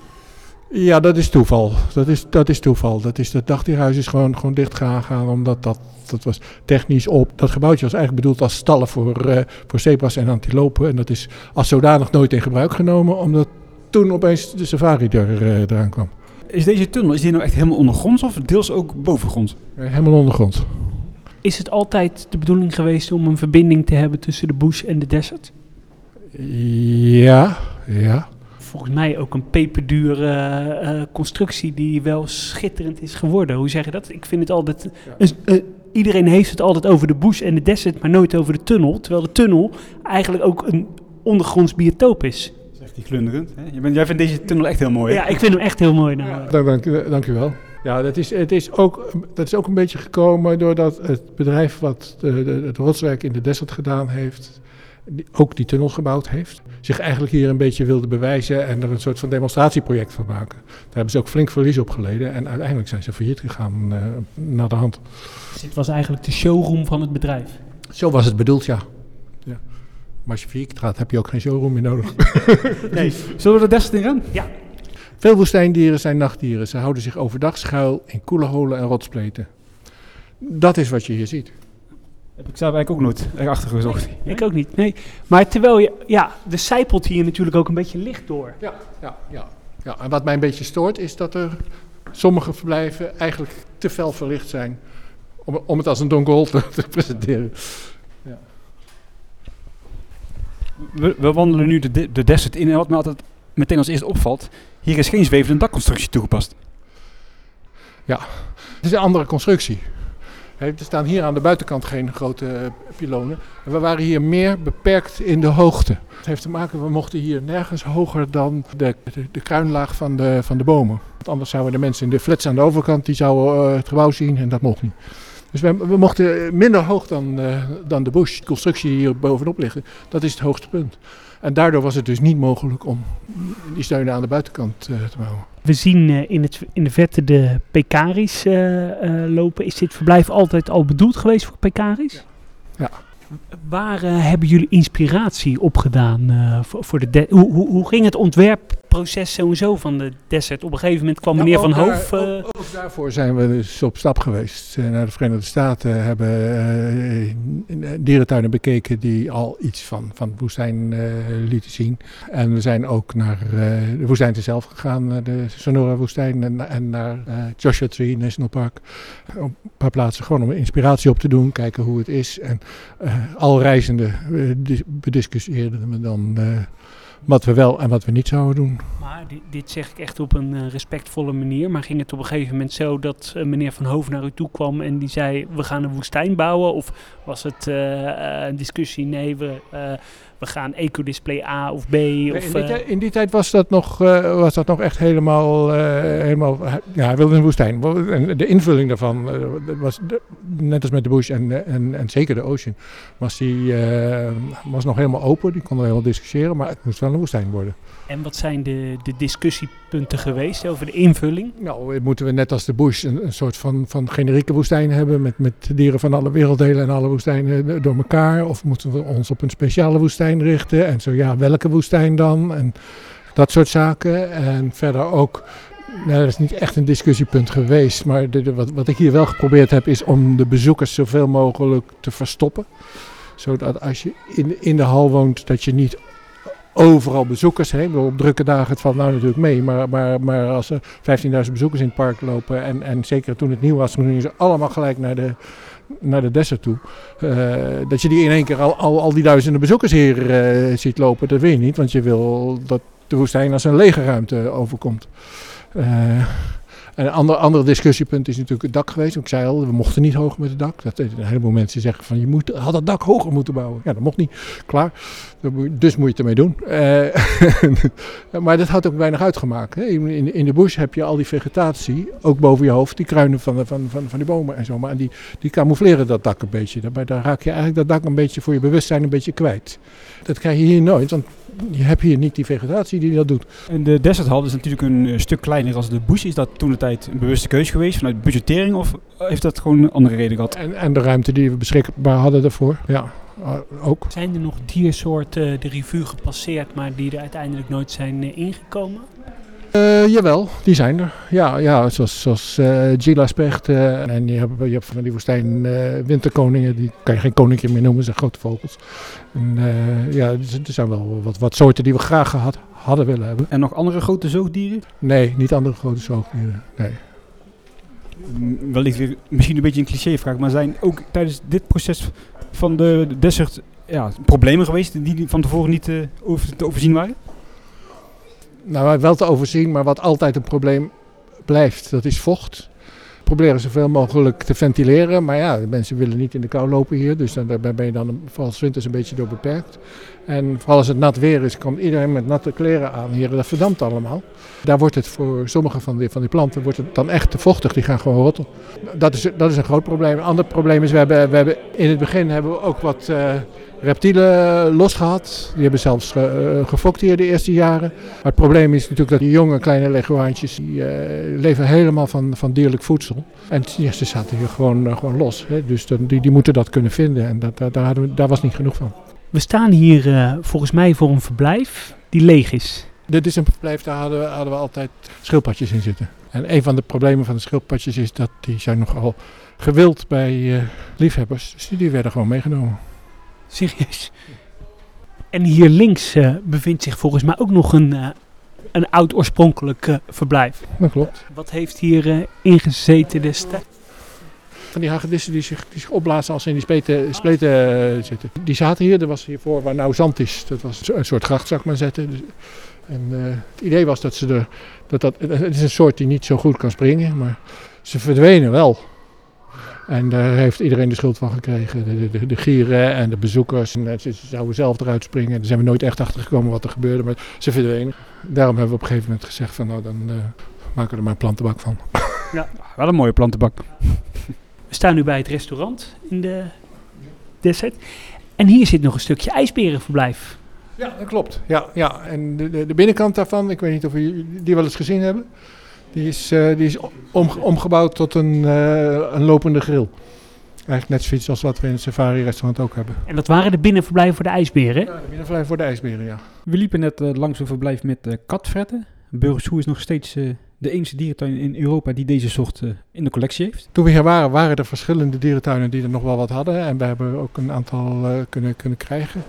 Ja, dat is toeval. Dat is, dat is toeval. Dat, is, dat dagdierhuis is gewoon, gewoon dicht gegaan omdat dat, dat was technisch op. Dat gebouwtje was eigenlijk bedoeld als stallen voor, eh voor zebra's en antilopen. En dat is als zodanig nooit in gebruik genomen omdat toen opeens de safari er, eh, eraan kwam. Is deze tunnel, is die nou echt helemaal ondergronds of deels ook bovengronds? Eh, Helemaal ondergrond. Is het altijd de bedoeling geweest om een verbinding te hebben tussen de bush en de desert? Ja, ja. Volgens mij ook een peperdure eh, eh, constructie die wel schitterend is geworden. Hoe zeg je dat? Ik vind het altijd... een- eh, iedereen heeft het altijd over de bush en de desert, maar nooit over de tunnel. Terwijl de tunnel eigenlijk ook een ondergronds biotoop is. Zegt die glunderend. Hè? Je bent, jij vindt deze tunnel echt heel mooi. hè? Ja, ik vind hem echt heel mooi. Nou. Dank, dank, u- dank u wel. Ja, dat is, het is ook, dat is ook een beetje gekomen doordat het bedrijf wat de, de, het rotswerk in de desert gedaan heeft, die- ook die tunnel gebouwd heeft, zich eigenlijk hier een beetje wilde bewijzen en er een soort van demonstratieproject van maken. Daar hebben ze ook flink verlies op geleden en uiteindelijk zijn ze failliet gegaan eh naar de hand. Dus dit was eigenlijk de showroom van het bedrijf. Zo was het bedoeld, ja. ja. Maar als je failliet gaat, heb je ook geen showroom meer nodig. Nee. Zullen we de desert in gaan? Veel woestijndieren zijn nachtdieren. Ze houden zich overdag schuil in koele holen en rotspleten. Dat is wat je hier ziet. Heb ik zelf eigenlijk ook nooit echt achtergezocht. Ik ook niet, nee. Maar terwijl je... Ja, er zijpelt hier natuurlijk ook een beetje licht door. Ja, ja, ja. ja. En wat mij een beetje stoort is dat er sommige verblijven eigenlijk te fel verlicht zijn. Om, om het als een donker hol te, te presenteren. We, we wandelen nu de, de- de desert in en wat me altijd meteen als eerste opvalt, hier is geen zwevende dakconstructie toegepast. Het is een andere constructie. Er staan hier aan de buitenkant geen grote eh, pylonen. En we waren hier meer beperkt in de hoogte. Het heeft te maken, we mochten hier nergens hoger dan de, de, kruinlaag van de, van de bomen. Want anders zouden de mensen in de flats aan de overkant, die zouden eh, het gebouw zien en dat mocht niet. Dus we, we mochten minder hoog dan, eh, dan de bush, de constructie die hier bovenop liggen. Dat is het hoogste punt. En daardoor was het dus niet mogelijk om die steunen aan de buitenkant eh, te bouwen. We zien eh, in, het, in de verte de pekaris eh, eh, lopen. Is dit verblijf altijd al bedoeld geweest voor pekaris? Ja. Waar hebben jullie inspiratie opgedaan uh, voor, voor de... de- hoe, hoe, hoe ging het ontwerpproces sowieso van de desert? Op een gegeven moment kwam meneer Van daar- Hoof... eh, ook, ook daarvoor zijn we dus op stap geweest eh, naar de Verenigde Staten. Hebben eh, dierentuinen bekeken die al iets van, van de woestijn lieten zien. En we zijn ook naar de woestijn zelf gegaan, de Sonora woestijn en, en naar Joshua Tree National Park. Op een paar plaatsen gewoon om inspiratie op te doen, kijken hoe het is. En al reizenden dis- bediscussieerden we dan wat we wel en wat we niet zouden doen. Maar dit, dit zeg ik echt op een eh, respectvolle manier. Maar ging het op een gegeven moment zo dat eh, meneer Van Hoof naar u toe kwam en die zei: We gaan een woestijn bouwen? Of was het eh, een discussie? Nee, we, we gaan ecodisplay A of B? Of, in, die eh, tijd, in die tijd was dat nog, eh, was dat nog echt helemaal, eh, helemaal. Ja, hij wilde een woestijn. En de invulling daarvan was de- net als met de Bush en, en, en zeker de Ocean, was, die, was nog helemaal open. Die konden we helemaal discussiëren, maar het moest wel een woestijn worden. En wat zijn de, de discussiepunten geweest over de invulling? Nou, moeten we net als de Bush een, soort van, van generieke woestijn hebben met, met dieren van alle werelddelen en alle woestijnen door elkaar? Of moeten we ons op een speciale woestijn richten? En zo ja, welke woestijn dan? En dat soort zaken. En verder ook, nou, dat is niet echt een discussiepunt geweest, maar de- wat, wat ik hier wel geprobeerd heb is om de bezoekers zoveel mogelijk te verstoppen. Zodat als je in, in de hal woont, dat je niet overal bezoekers bedoel, Op drukke dagen het valt nou natuurlijk mee, maar, maar, maar als er 15.000 bezoekers in het park lopen en, en zeker toen het nieuw was, toen gingen ze allemaal gelijk naar de, naar de desert toe. Eh, dat je die in één keer al, al, al die duizenden bezoekers hier eh, ziet lopen, dat wil je niet, want je wil dat de woestijn als een lege ruimte overkomt. Eh, en een ander, ander discussiepunt is natuurlijk het dak geweest. Ik zei al, we mochten niet hoog met het dak. Dat, een heleboel mensen zeggen van, je moet, had het dak hoger moeten bouwen. Ja, dat mocht niet. Klaar. Dus moet je het ermee doen. Eh, maar dat had ook weinig uitgemaakt. Hè. In, in de bush heb je al die vegetatie, ook boven je hoofd, die kruinen van, van, van, van die bomen en zo. Maar die, die camoufleren dat dak een beetje. Daarbij daar raak je eigenlijk dat dak een beetje voor je bewustzijn een beetje kwijt. Dat krijg je hier nooit, want je hebt hier niet die vegetatie die dat doet. En de Desert Hall is natuurlijk een eh, stuk kleiner als de Bush. Is dat toen de tijd een bewuste keuze geweest vanuit budgettering of heeft dat gewoon een andere reden gehad? En, en de ruimte die we beschikbaar hadden daarvoor, ja, eh, ook. Zijn er nog diersoorten de revue gepasseerd, maar die er uiteindelijk nooit zijn eh, ingekomen? Eh, jawel, die zijn er. Ja, ja zoals, zoals eh Gila-specht. eh, en je hebt, je hebt van die woestijn winterkoningen. Die kan je geen koninkje meer noemen, zijn grote vogels. En, ja, er z- er zijn wel wat, wat soorten die we graag gehad hadden willen hebben. En nog andere grote zoogdieren? Nee, niet andere grote zoogdieren. Nee. Mm, Wellicht weer misschien een beetje een clichévraag, maar zijn ook tijdens dit proces van de Desert ja, problemen geweest die van tevoren niet over, te overzien waren? Nou, wel te overzien, maar wat altijd een probleem blijft, dat is vocht. Proberen zoveel mogelijk te ventileren, maar ja, de mensen willen niet in de kou lopen hier, dus daar ben je dan vooral winters een beetje door beperkt. En vooral als het nat weer is, komt iedereen met natte kleren aan hier, dat verdampt allemaal. Daar wordt het voor sommige van die, van die planten wordt het dan echt te vochtig, die gaan gewoon rotten. Dat is, dat is een groot probleem. Een ander probleem is, we hebben, we hebben in het begin hebben we ook wat eh, reptielen losgehad. Die hebben zelfs ge- eh, gefokt hier de eerste jaren. Maar het probleem is natuurlijk dat die jonge kleine leguaantjes, die eh, leven helemaal van, van dierlijk voedsel. En ja, ze zaten hier gewoon, eh, gewoon los. Hè. Dus dan- die, die moeten dat kunnen vinden en dat, daar, daar, hadden we- daar was niet genoeg van. We staan hier eh, volgens mij voor een verblijf die leeg is. Dit is een verblijf, daar hadden we, hadden we altijd schildpadjes in zitten. En een van de problemen van de schildpadjes is dat die zijn nogal gewild bij eh, liefhebbers. Dus die werden gewoon meegenomen. Serieus. En hier links eh, bevindt zich volgens mij ook nog een, eh, een oud oorspronkelijk eh, verblijf. Dat klopt. Wat heeft hier ingezeten destijds? Van die hagedissen die zich, die zich opblazen als ze in die spleten, spleten zitten. Die zaten hier, er was hiervoor waar nou zand is. Dat was een soort gracht, zou ik maar zetten. Dus, en het idee was dat ze er, dat dat, het is een soort die niet zo goed kan springen, maar ze verdwenen wel. En daar heeft iedereen de schuld van gekregen. De, de, de gieren en de bezoekers. En eh, ze, ze zouden zelf eruit springen. Daar zijn we nooit echt achter gekomen wat er gebeurde, maar ze verdwenen. Daarom hebben we op een gegeven moment gezegd van nou dan eh, maken we er maar een plantenbak van. Wel een mooie plantenbak. We staan nu bij het restaurant in de desert. En hier zit nog een stukje ijsberenverblijf. Ja, dat klopt. Ja, ja. en de, de, de binnenkant daarvan, ik weet niet of jullie die wel eens gezien hebben. Die is, eh, die is om, omgebouwd tot een, eh, een lopende grill. Eigenlijk net zoiets als wat we in het safari-restaurant ook hebben. En dat waren de binnenverblijven voor de ijsberen. Ja, de binnenvlijf voor de ijsberen, ja. We liepen net eh, langs een verblijf met eh katfretten. Burgersoe is nog steeds eh, de enige dierentuin in Europa die deze soort eh, in de collectie heeft. Toen we hier waren, waren er verschillende dierentuinen die er nog wel wat hadden. En we hebben ook een aantal eh, kunnen, kunnen krijgen.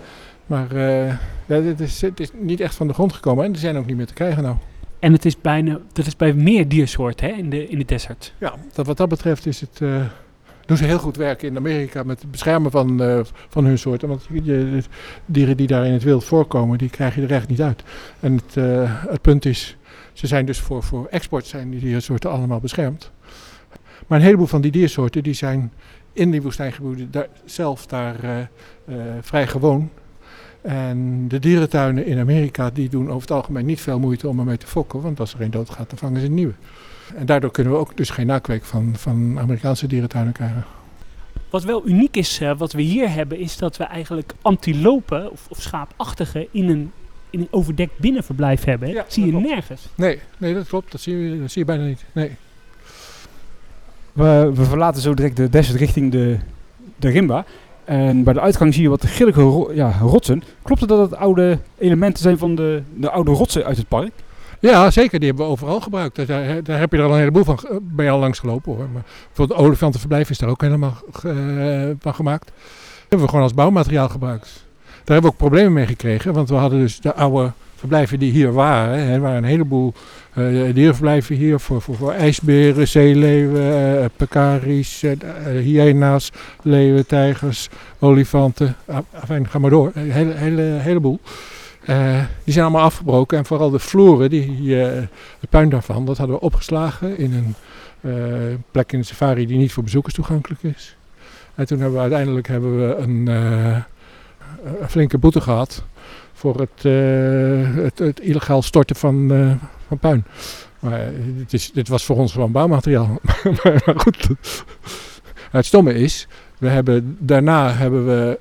Maar eh, ja, het, is, het is niet echt van de grond gekomen en die zijn ook niet meer te krijgen nou. En het is bijna, dat is bij meer diersoorten hè, in, de, in de desert. Ja, dat, wat dat betreft is het, eh, doen ze heel goed werk in Amerika met het beschermen van, eh, van hun soorten. Want je, de dieren die daar in het wild voorkomen, die krijg je er echt niet uit. En het, eh, het punt is, ze zijn dus voor, voor export zijn die diersoorten allemaal beschermd. Maar een heleboel van die diersoorten die zijn in die woestijngebieden daar, zelf daar vrij gewoon. En de dierentuinen in Amerika die doen over het algemeen niet veel moeite om ermee te fokken. Want als er een dood gaat, dan vangen ze een nieuwe. En daardoor kunnen we ook dus geen nakweek van, van Amerikaanse dierentuinen krijgen. Wat wel uniek is, eh, wat we hier hebben, is dat we eigenlijk antilopen of, of schaapachtige in een, in een overdekt binnenverblijf hebben. Ja, dat zie je klopt. nergens. Nee, nee, dat klopt. Dat zie je, dat zie je bijna niet. Nee. We, we verlaten zo direct de desert richting de, de Rimba. En bij de uitgang zie je wat grillige ja, rotsen. Klopt het dat het oude elementen zijn van de, de oude rotsen uit het park? Ja, zeker. Die hebben we overal gebruikt. Daar, daar, heb je er al een heleboel van. je al langs gelopen hoor. Maar bijvoorbeeld het olifantenverblijf is daar ook helemaal ge- van gemaakt. Dat hebben we gewoon als bouwmateriaal gebruikt. Daar hebben we ook problemen mee gekregen. Want we hadden dus de oude verblijven die hier waren. Er waren een heleboel dierenverblijven hier voor, voor, voor ijsberen, zeeleeuwen, eh, pekaris, hyena's, leeuwen, tijgers, olifanten. Ah, Enfin, ga maar door. Een hele, hele, heleboel. Die zijn allemaal afgebroken en vooral de vloeren, die, de puin daarvan, dat hadden we opgeslagen in een plek in de safari die niet voor bezoekers toegankelijk is. En toen hebben we uiteindelijk hebben we een, een flinke boete gehad voor het, eh, het, het illegaal storten van, eh, van puin. Maar eh, het is, dit was voor ons gewoon bouwmateriaal. maar goed, het stomme is, we hebben, daarna hebben we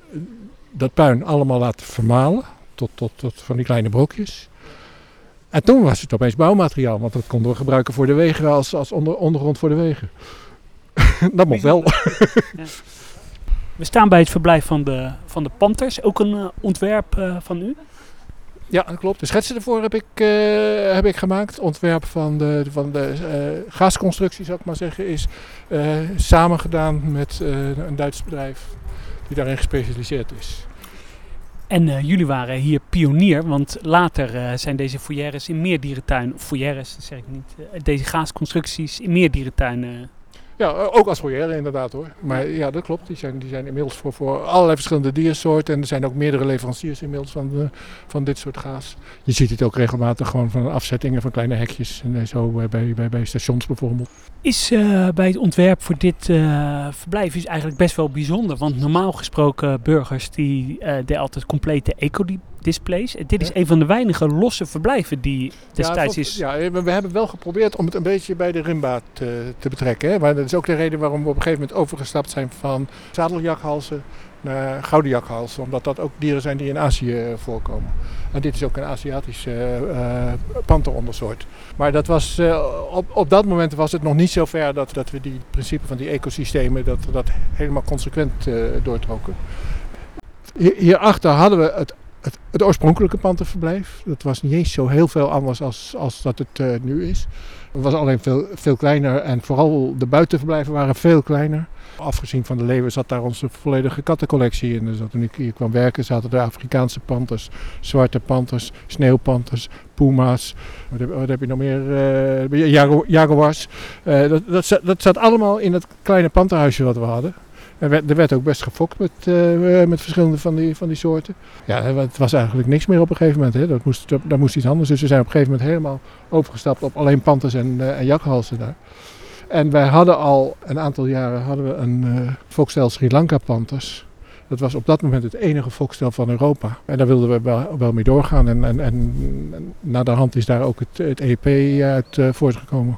dat puin allemaal laten vermalen. tot, tot, tot van die kleine brokjes. En toen was het opeens bouwmateriaal, want dat konden we gebruiken voor de wegen als, als onder, ondergrond voor de wegen. dat mocht wel. We staan bij het verblijf van de, van de Panthers. Ook een eh, ontwerp eh, van u. Ja, dat klopt. De schetsen ervoor heb ik, eh, heb ik gemaakt. Ontwerp van de, van de gasconstructie, zou ik maar zeggen, is eh samen gedaan met een Duits bedrijf die daarin gespecialiseerd is. En jullie waren hier pionier, want later zijn deze foyeres in meer dierentuinen, of foyeres, dat zeg ik niet, deze gaasconstructies in meer dierentuinen. Ja, eh, ook als foyer inderdaad hoor. Maar ja, dat klopt. Die zijn, die zijn inmiddels voor, voor allerlei verschillende diersoorten. En er zijn ook meerdere leveranciers inmiddels van, eh, van dit soort gaas. Je ziet het ook regelmatig gewoon van afzettingen van kleine hekjes. En eh, zo bij, bij, bij stations bijvoorbeeld. Is bij het ontwerp voor dit verblijf is eigenlijk best wel bijzonder. Want normaal gesproken burgers die eh deden altijd complete eco-displays. En dit is een van de weinige losse verblijven die destijds ja, is. Ja, eh, we hebben wel geprobeerd om het een beetje bij de rimba te, te betrekken. Hè. Maar dat is ook de reden waarom we op een gegeven moment overgestapt zijn van zadeljakhalzen naar gouden jakhalzen. Omdat dat ook dieren zijn die in Azië eh, voorkomen. En dit is ook een Aziatische eh, eh, panterondersoort. Maar dat was, eh, op, op dat moment was het nog niet zo ver dat, dat we die principe van die ecosystemen dat, dat helemaal consequent eh, doortrokken. Hier- Hierachter hadden we het het, oorspronkelijke panterverblijf. Dat was niet eens zo heel veel anders als, als dat het eh, nu is. Het was alleen veel, veel kleiner en vooral de buitenverblijven waren veel kleiner. Afgezien van de leeuwen zat daar onze volledige kattencollectie in. Dus toen ik hier kwam werken zaten er Afrikaanse panters, zwarte panters, sneeuwpanters, puma's. Wat heb, je nog meer? Eh, jagu- jaguars. Eh, dat, dat, zat, dat zat allemaal in het kleine panterhuisje wat we hadden. Er werd, er werd ook best gefokt met, eh, met verschillende van die, van die soorten. Ja, het was eigenlijk niks meer op een gegeven moment. Hè. Dat moest, daar moest iets anders. Dus we zijn op een gegeven moment helemaal overgestapt op alleen panters en, eh, en jakhalzen daar. En wij hadden al een aantal jaren hadden we een eh fokstel Sri Lanka panters. Dat was op dat moment het enige fokstel van Europa. En daar wilden we wel, wel mee doorgaan. En, en, en, na de hand is daar ook het, het EP uit eh, voortgekomen.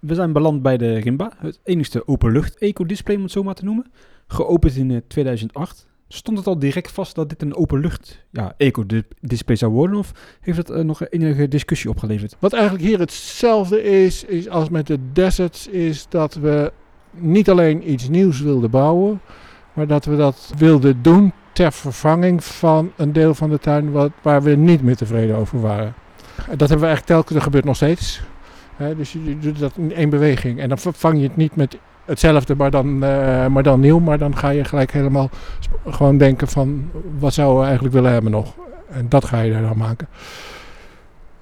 We zijn beland bij de Rimba, het enigste openlucht eco-display om het zo maar te noemen. Geopend in eh, 2008. Stond het al direct vast dat dit een openlucht ja, eco-display zou worden? Of heeft dat eh, nog enige discussie opgeleverd? Wat eigenlijk hier hetzelfde is, is als met de deserts, is dat we niet alleen iets nieuws wilden bouwen, maar dat we dat wilden doen ter vervanging van een deel van de tuin wat, waar we niet meer tevreden over waren. En dat hebben we eigenlijk telkens, dat gebeurt nog steeds. Dus je doet dat in één beweging. En dan vervang je het niet met hetzelfde, maar dan, eh, maar dan nieuw. Maar dan ga je gelijk helemaal gewoon denken van, wat zouden we eigenlijk willen hebben nog? En dat ga je daar dan maken.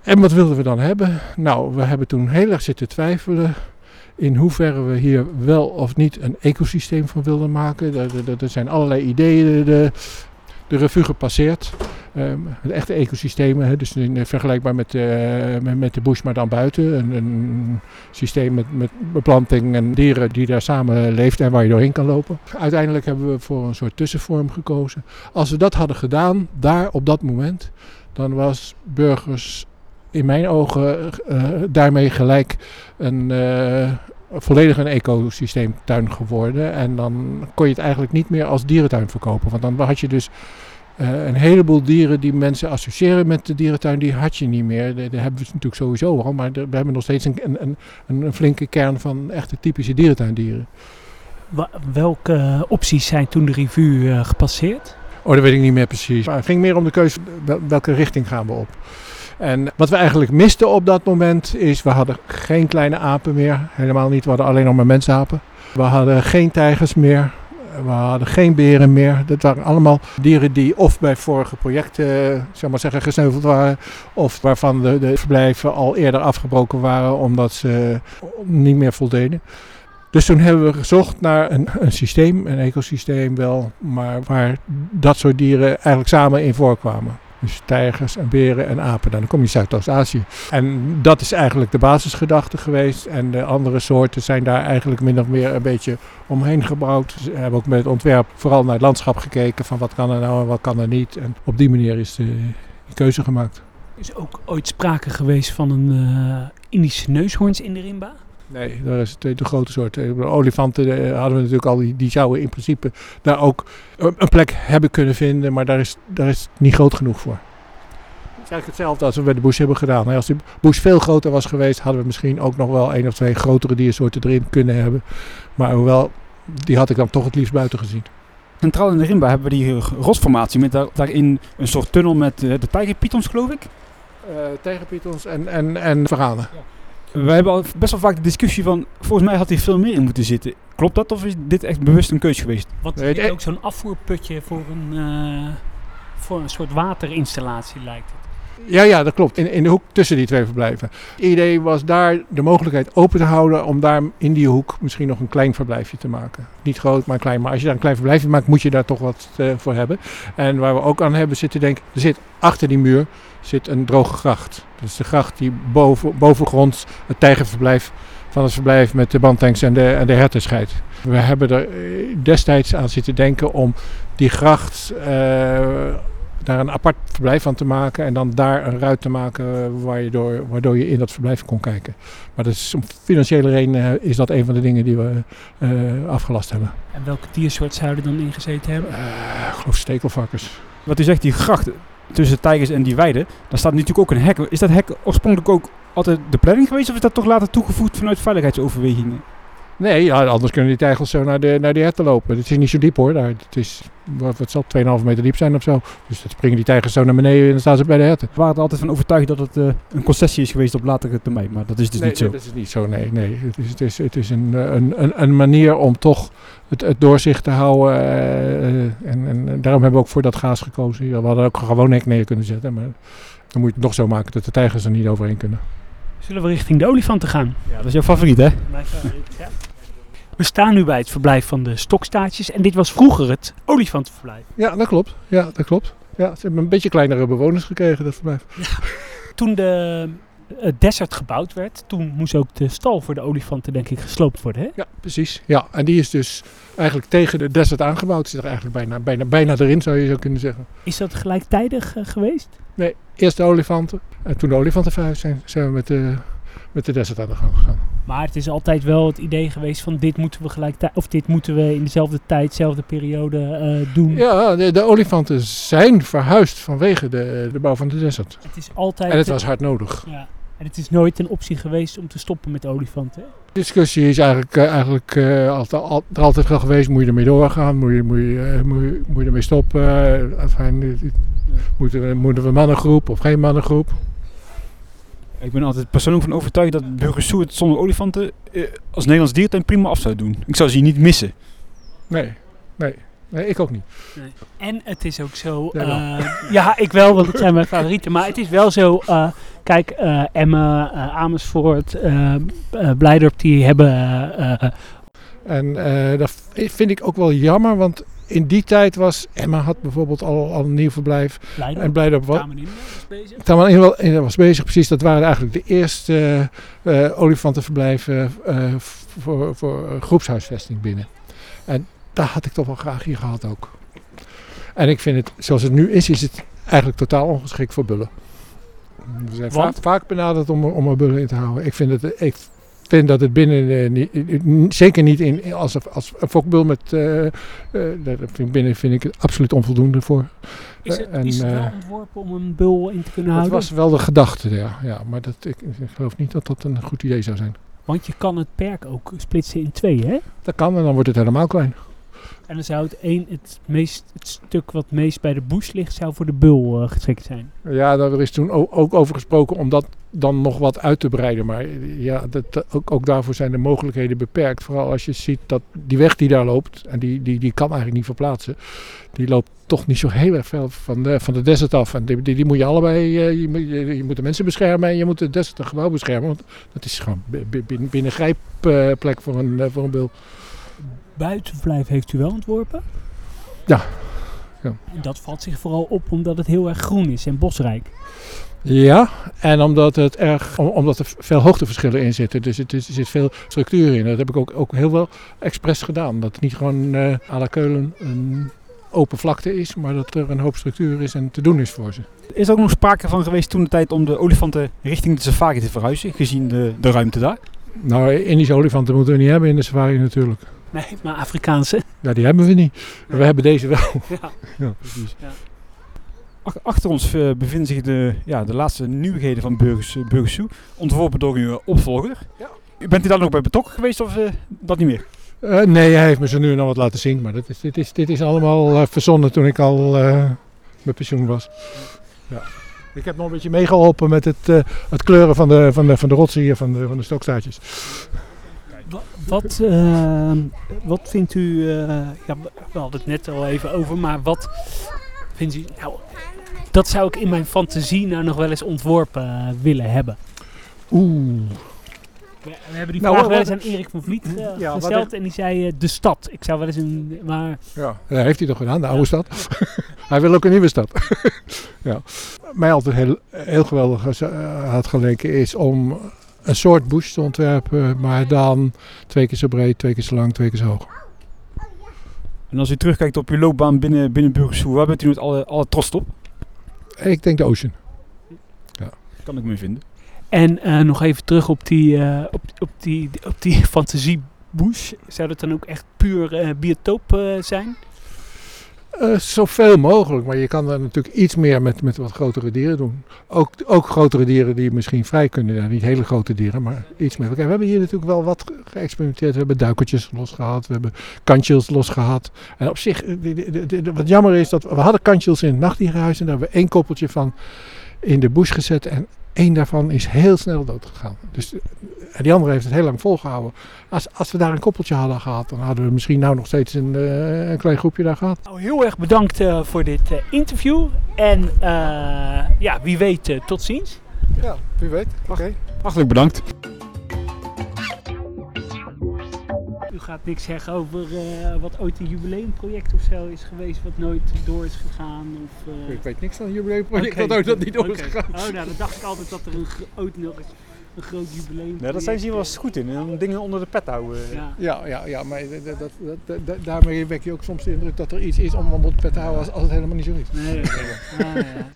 En wat wilden we dan hebben? Nou, we hebben toen heel erg zitten twijfelen in hoeverre we hier wel of niet een ecosysteem van wilden maken. Er, er- er zijn allerlei ideeën de, de revue gepasseerd. Ehm, het echte ecosystemen, hè, dus in, eh, vergelijkbaar met, eh, met, met de bush, maar dan buiten. Een, een systeem met, met beplanting en dieren die daar samen leeft en waar je doorheen kan lopen. Uiteindelijk hebben we voor een soort tussenvorm gekozen. Als we dat hadden gedaan, daar op dat moment, dan was burgers in mijn ogen eh, daarmee gelijk een, volledig een ecosysteemtuin geworden. En dan kon je het eigenlijk niet meer als dierentuin verkopen. Want dan had je dus eh, een heleboel dieren die mensen associëren met de dierentuin, die had je niet meer. Daar hebben we natuurlijk sowieso al, maar we hebben nog steeds een, een, een, een flinke kern van echte typische dierentuindieren. Welke eh, opties zijn toen de revue eh, gepasseerd? Oh, dat weet ik niet meer precies. Maar het ging meer om de keuze wel- welke richting gaan we op. En wat we eigenlijk misten op dat moment is, we hadden geen kleine apen meer. Helemaal niet, we hadden alleen nog maar mensapen. We hadden geen tijgers meer. We hadden geen beren meer. Dat waren allemaal dieren die of bij vorige projecten eh, zeg maar zeggen, gesneuveld waren. Of waarvan de, de verblijven al eerder afgebroken waren omdat ze niet meer voldeden. Dus toen hebben we gezocht naar een, een systeem, een ecosysteem wel, maar waar dat soort dieren eigenlijk samen in voorkwamen. Dus tijgers en beren en apen. Dan kom je Zuidoost-Azië. En dat is eigenlijk de basisgedachte geweest. En de andere soorten zijn daar eigenlijk min of meer een beetje omheen gebouwd. Ze hebben ook met het ontwerp vooral naar het landschap gekeken. Van wat kan er nou en wat kan er niet. En op die manier is de, keuze gemaakt. Is ook ooit sprake geweest van een eh, Indische neushoorns in de Rimba? Nee, dat is de, de grote soort. De Olifanten eh, hadden we natuurlijk al. Die, die zouden in principe daar ook een plek hebben kunnen vinden. Maar daar is, daar is het niet groot genoeg voor. is eigenlijk hetzelfde als we bij de bush hebben gedaan. hè. Als de bush veel groter was geweest, hadden we misschien ook nog wel één of twee grotere diersoorten erin kunnen hebben. Maar hoewel, die had ik dan toch het liefst buiten gezien. Centraal in de Rimba hebben we die eh, rotsformatie met daar, daarin een soort tunnel met eh, de tijgerpythons, geloof ik. Uh, tegenpietons en, en, en verhalen. We hebben al best wel vaak de discussie van, volgens mij had hier veel meer in moeten zitten. Klopt dat of is dit echt bewust een keus geweest? Wat is ook zo'n afvoerputje voor een, eh, voor een soort waterinstallatie lijkt het. Ja, ja, dat klopt. In, in de hoek tussen die twee verblijven. Het idee was daar de mogelijkheid open te houden om daar in die hoek misschien nog een klein verblijfje te maken. Niet groot, maar klein. Maar als je daar een klein verblijfje maakt, moet je daar toch wat eh, voor hebben. En waar we ook aan hebben zitten denken, er zit achter die muur zit een droge gracht. Dat is de gracht die boven, bovengronds het tijgerverblijf van het verblijf met de bandtanks en de, en de herten scheidt. We hebben er eh, destijds aan zitten denken om die gracht eh, daar een apart verblijf van te maken en dan daar een ruit te maken waar je door, waardoor je in dat verblijf kon kijken. Maar dat is, om financiële redenen is dat een van de dingen die we eh, afgelast hebben. En welke diersoort zou er dan ingezeten hebben? Eh, ik geloof stekelvarkens. Wat u zegt, die gracht tussen de tijgers en die weiden, daar staat natuurlijk ook een hek. Is dat hek oorspronkelijk ook altijd de planning geweest of is dat toch later toegevoegd vanuit veiligheidsoverwegingen? Nee, ja, anders kunnen die tijgers zo naar de, naar die herten lopen. Het is niet zo diep hoor. Daar, het is, wat, wat zal het, 2,5 meter diep zijn of zo. Dus dan springen die tijgers zo naar beneden en dan staan ze bij de herten. We waren er altijd van overtuigd dat het eh, een concessie is geweest op latere termijn, maar dat is dus nee, niet zo. nee, dat is niet zo. Nee, nee. Het is, het is, het is een, eh, een, een, een manier om toch het, het doorzicht te houden. eh, en, en daarom hebben we ook voor dat gaas gekozen. Ja, We hadden ook gewoon hek neer kunnen zetten. Maar dan moet je het nog zo maken dat de tijgers er niet overheen kunnen. Zullen we richting de olifanten gaan? Ja, dat is jouw favoriet hè? Mijn favoriet, ja. We staan nu bij het verblijf van de stokstaartjes en dit was vroeger het olifantenverblijf. Ja, dat klopt. Ja, dat klopt. Ja, ze hebben een beetje kleinere bewoners gekregen, dat verblijf. Toen de het desert gebouwd werd, toen moest ook de stal voor de olifanten denk ik gesloopt worden. Hè? Ja, precies. Ja, en die is dus eigenlijk tegen de desert aangebouwd. Zit er eigenlijk bijna, bijna, bijna erin, zou je zo kunnen zeggen. Is dat gelijktijdig eh, geweest? Nee, eerst de olifanten. En toen de olifanten verhuisd zijn, zijn we met de, met de desert aan de gang gegaan. Maar het is altijd wel het idee geweest van dit moeten we gelijktijdig, of dit moeten we in dezelfde tijd, dezelfde periode eh, doen. Ja, de, de olifanten zijn verhuisd vanwege de, de bouw van de desert. Het is altijd. En het was hard nodig. Ja. En het is nooit een optie geweest om te stoppen met olifanten. De discussie is eigenlijk, eh, eigenlijk eh, altijd, al, er altijd wel geweest. Moet je ermee doorgaan? Moet je, moet je, eh, moet je, moet je ermee stoppen? Uh, enfin, eh, moeten, we, moeten we mannengroep of geen mannengroep? Ik ben altijd persoonlijk van overtuigd dat Burgersoe het zonder olifanten eh, als Nederlands diertuin prima af zou doen. Ik zou ze hier niet missen. Nee, nee. Nee, ik ook niet. En het is ook zo. Wel. eh, ja, ik wel, want het zijn mijn favorieten. Maar het is wel zo. eh, kijk, eh Emmen, eh, Amersfoort, Blijdorp, die hebben. En eh, dat vind ik ook wel jammer, want in die tijd was Emma had bijvoorbeeld al, al een nieuw verblijf. Blijdorp, En Blijdorp was, bezig. Taman was bezig, precies. Dat waren eigenlijk de eerste eh, olifantenverblijven eh, voor, voor eh, groepshuisvesting binnen. En daar had ik toch wel graag hier gehad ook. En ik vind het, zoals het nu is, is het eigenlijk totaal ongeschikt voor bullen. We zijn vaak, vaak benaderd om, om er bullen in te houden. Ik vind, het, ik vind dat het binnen, eh, niet- zeker niet in, als, als een fokbul met, eh, eh, dat vind ik binnen vind ik het absoluut onvoldoende voor. Is het, En, is het wel ontworpen om een bul in te kunnen Dat houden? was wel de gedachte, ja. ja maar dat, ik, ik geloof niet dat dat een goed idee zou zijn. Want je kan het perk ook splitsen in twee, hè? Dat kan en dan wordt het helemaal klein. En dan zou het, een, het, meest, het stuk wat meest bij de bush ligt, zou voor de bul eh, geschikt zijn. Ja, daar is toen ook, over gesproken om dat dan nog wat uit te breiden. Maar ja, dat, ook, ook daarvoor zijn de mogelijkheden beperkt. Vooral als je ziet dat die weg die daar loopt, en die, die, die kan eigenlijk niet verplaatsen. Die loopt toch niet zo heel erg veel van de, van de desert af. En die, die, die moet je allebei, eh, je, moet- je, je moet de mensen beschermen en je moet de desert gebouw beschermen. Want dat is gewoon bi- bi- binnen, binnen grijpplek voor een, eh, voor een bil. Buitenverblijf heeft u wel ontworpen? Ja. Ja. En dat valt zich vooral op omdat het heel erg groen is en bosrijk. Ja, en omdat, het erg, om- omdat er veel hoogteverschillen in zitten. Dus het is, er zit veel structuur in. Dat heb ik ook, ook heel wel expres gedaan. Dat het niet gewoon eh à la Keulen een open vlakte is, maar dat er een hoop structuur is en te doen is voor ze. Is er ook nog sprake van geweest toen de tijd om de olifanten richting de safari te verhuizen, gezien de, de ruimte daar? Nou, Indische olifanten moeten we niet hebben in de safari natuurlijk. Nee, maar Afrikaanse. Ja, die hebben we niet. We hebben deze wel. Ja. Ja. Precies. Ja. Ach- achter ons eh, bevinden zich de, ja, de laatste nieuwigheden van Burgers, uh, Burgers Zoo. Ontworpen door uw opvolger. Ja. U bent u daar nog bij betrokken geweest of eh, dat niet meer? Eh, nee, hij heeft me zo nu en dan wat laten zien. Maar dat is, dit, is, dit is allemaal eh, verzonnen toen ik al eh, met pensioen was. Ja. Ik heb nog een beetje meegeholpen met het, eh, het kleuren van de, van de, van de rotsen hier, van de, van de stokstaartjes. Wa- Wat, eh, wat vindt u, eh, ja, we hadden het net al even over, maar wat vindt u, nou, dat zou ik in mijn fantasie nou nog wel eens ontworpen eh, willen hebben. Oeh. We, we hebben die Nou, vraag wat- wel eens aan Erik van Vliet eh, Ja, gesteld en die zei de stad. Ik zou wel eens een, maar Ja, dat heeft hij toch gedaan, de oude stad. hij wil ook een nieuwe stad. ja. Mij altijd heel, heel geweldig had geleken is om een soort bush te ontwerpen, maar dan twee keer zo breed, twee keer zo lang, twee keer zo hoog. En als u terugkijkt op uw loopbaan binnen, binnen Burgers Zoo, waar bent u nu het alle, alle trots op? Ik denk de Ocean. Kan ik me vinden. En eh, nog even terug op die, eh, op, op die, op die fantasiebush. Zou dat dan ook echt puur eh, biotoop eh, zijn? Eh, zoveel mogelijk, maar je kan er natuurlijk iets meer met, met wat grotere dieren doen. Ook, ook grotere dieren die misschien vrij kunnen, niet hele grote dieren, maar iets meer. We hebben hier natuurlijk wel wat ge- geëxperimenteerd. We hebben duikertjes losgehaald, we hebben kantjes losgehaald. En op zich, eh, wat jammer is, dat we hadden kantjes in het nachtdierenhuis en daar hebben we één koppeltje van in de bush gezet. En één daarvan is heel snel dood gegaan. Dus, eh, en die andere heeft het heel lang volgehouden. Als, als we daar een koppeltje hadden gehad, dan hadden we misschien nou nog steeds een, eh, een klein groepje daar gehad. Nou, heel erg bedankt eh, voor dit eh, interview. En eh, ja, wie weet, tot ziens. Ja, wie weet. Oké. Hartelijk bedankt. U gaat niks zeggen over eh, wat ooit een jubileumproject of zo is geweest, wat nooit door is gegaan. Of, eh, Ik weet niks van een jubileumproject dat ooit dat niet door is gegaan. Oh, nou, dan dacht ik altijd dat er een, ooit nog eens een groot jubileum. Nee, dat zijn ze hier wel eens goed in. Om dingen onder de pet houden. Ja. Ja, ja, ja maar dat, dat, dat, dat- daarmee wek je ook soms de indruk dat er iets is om onder de pet te houden als, als het helemaal niet zo is. Nee, nee, nee. Ah, ja.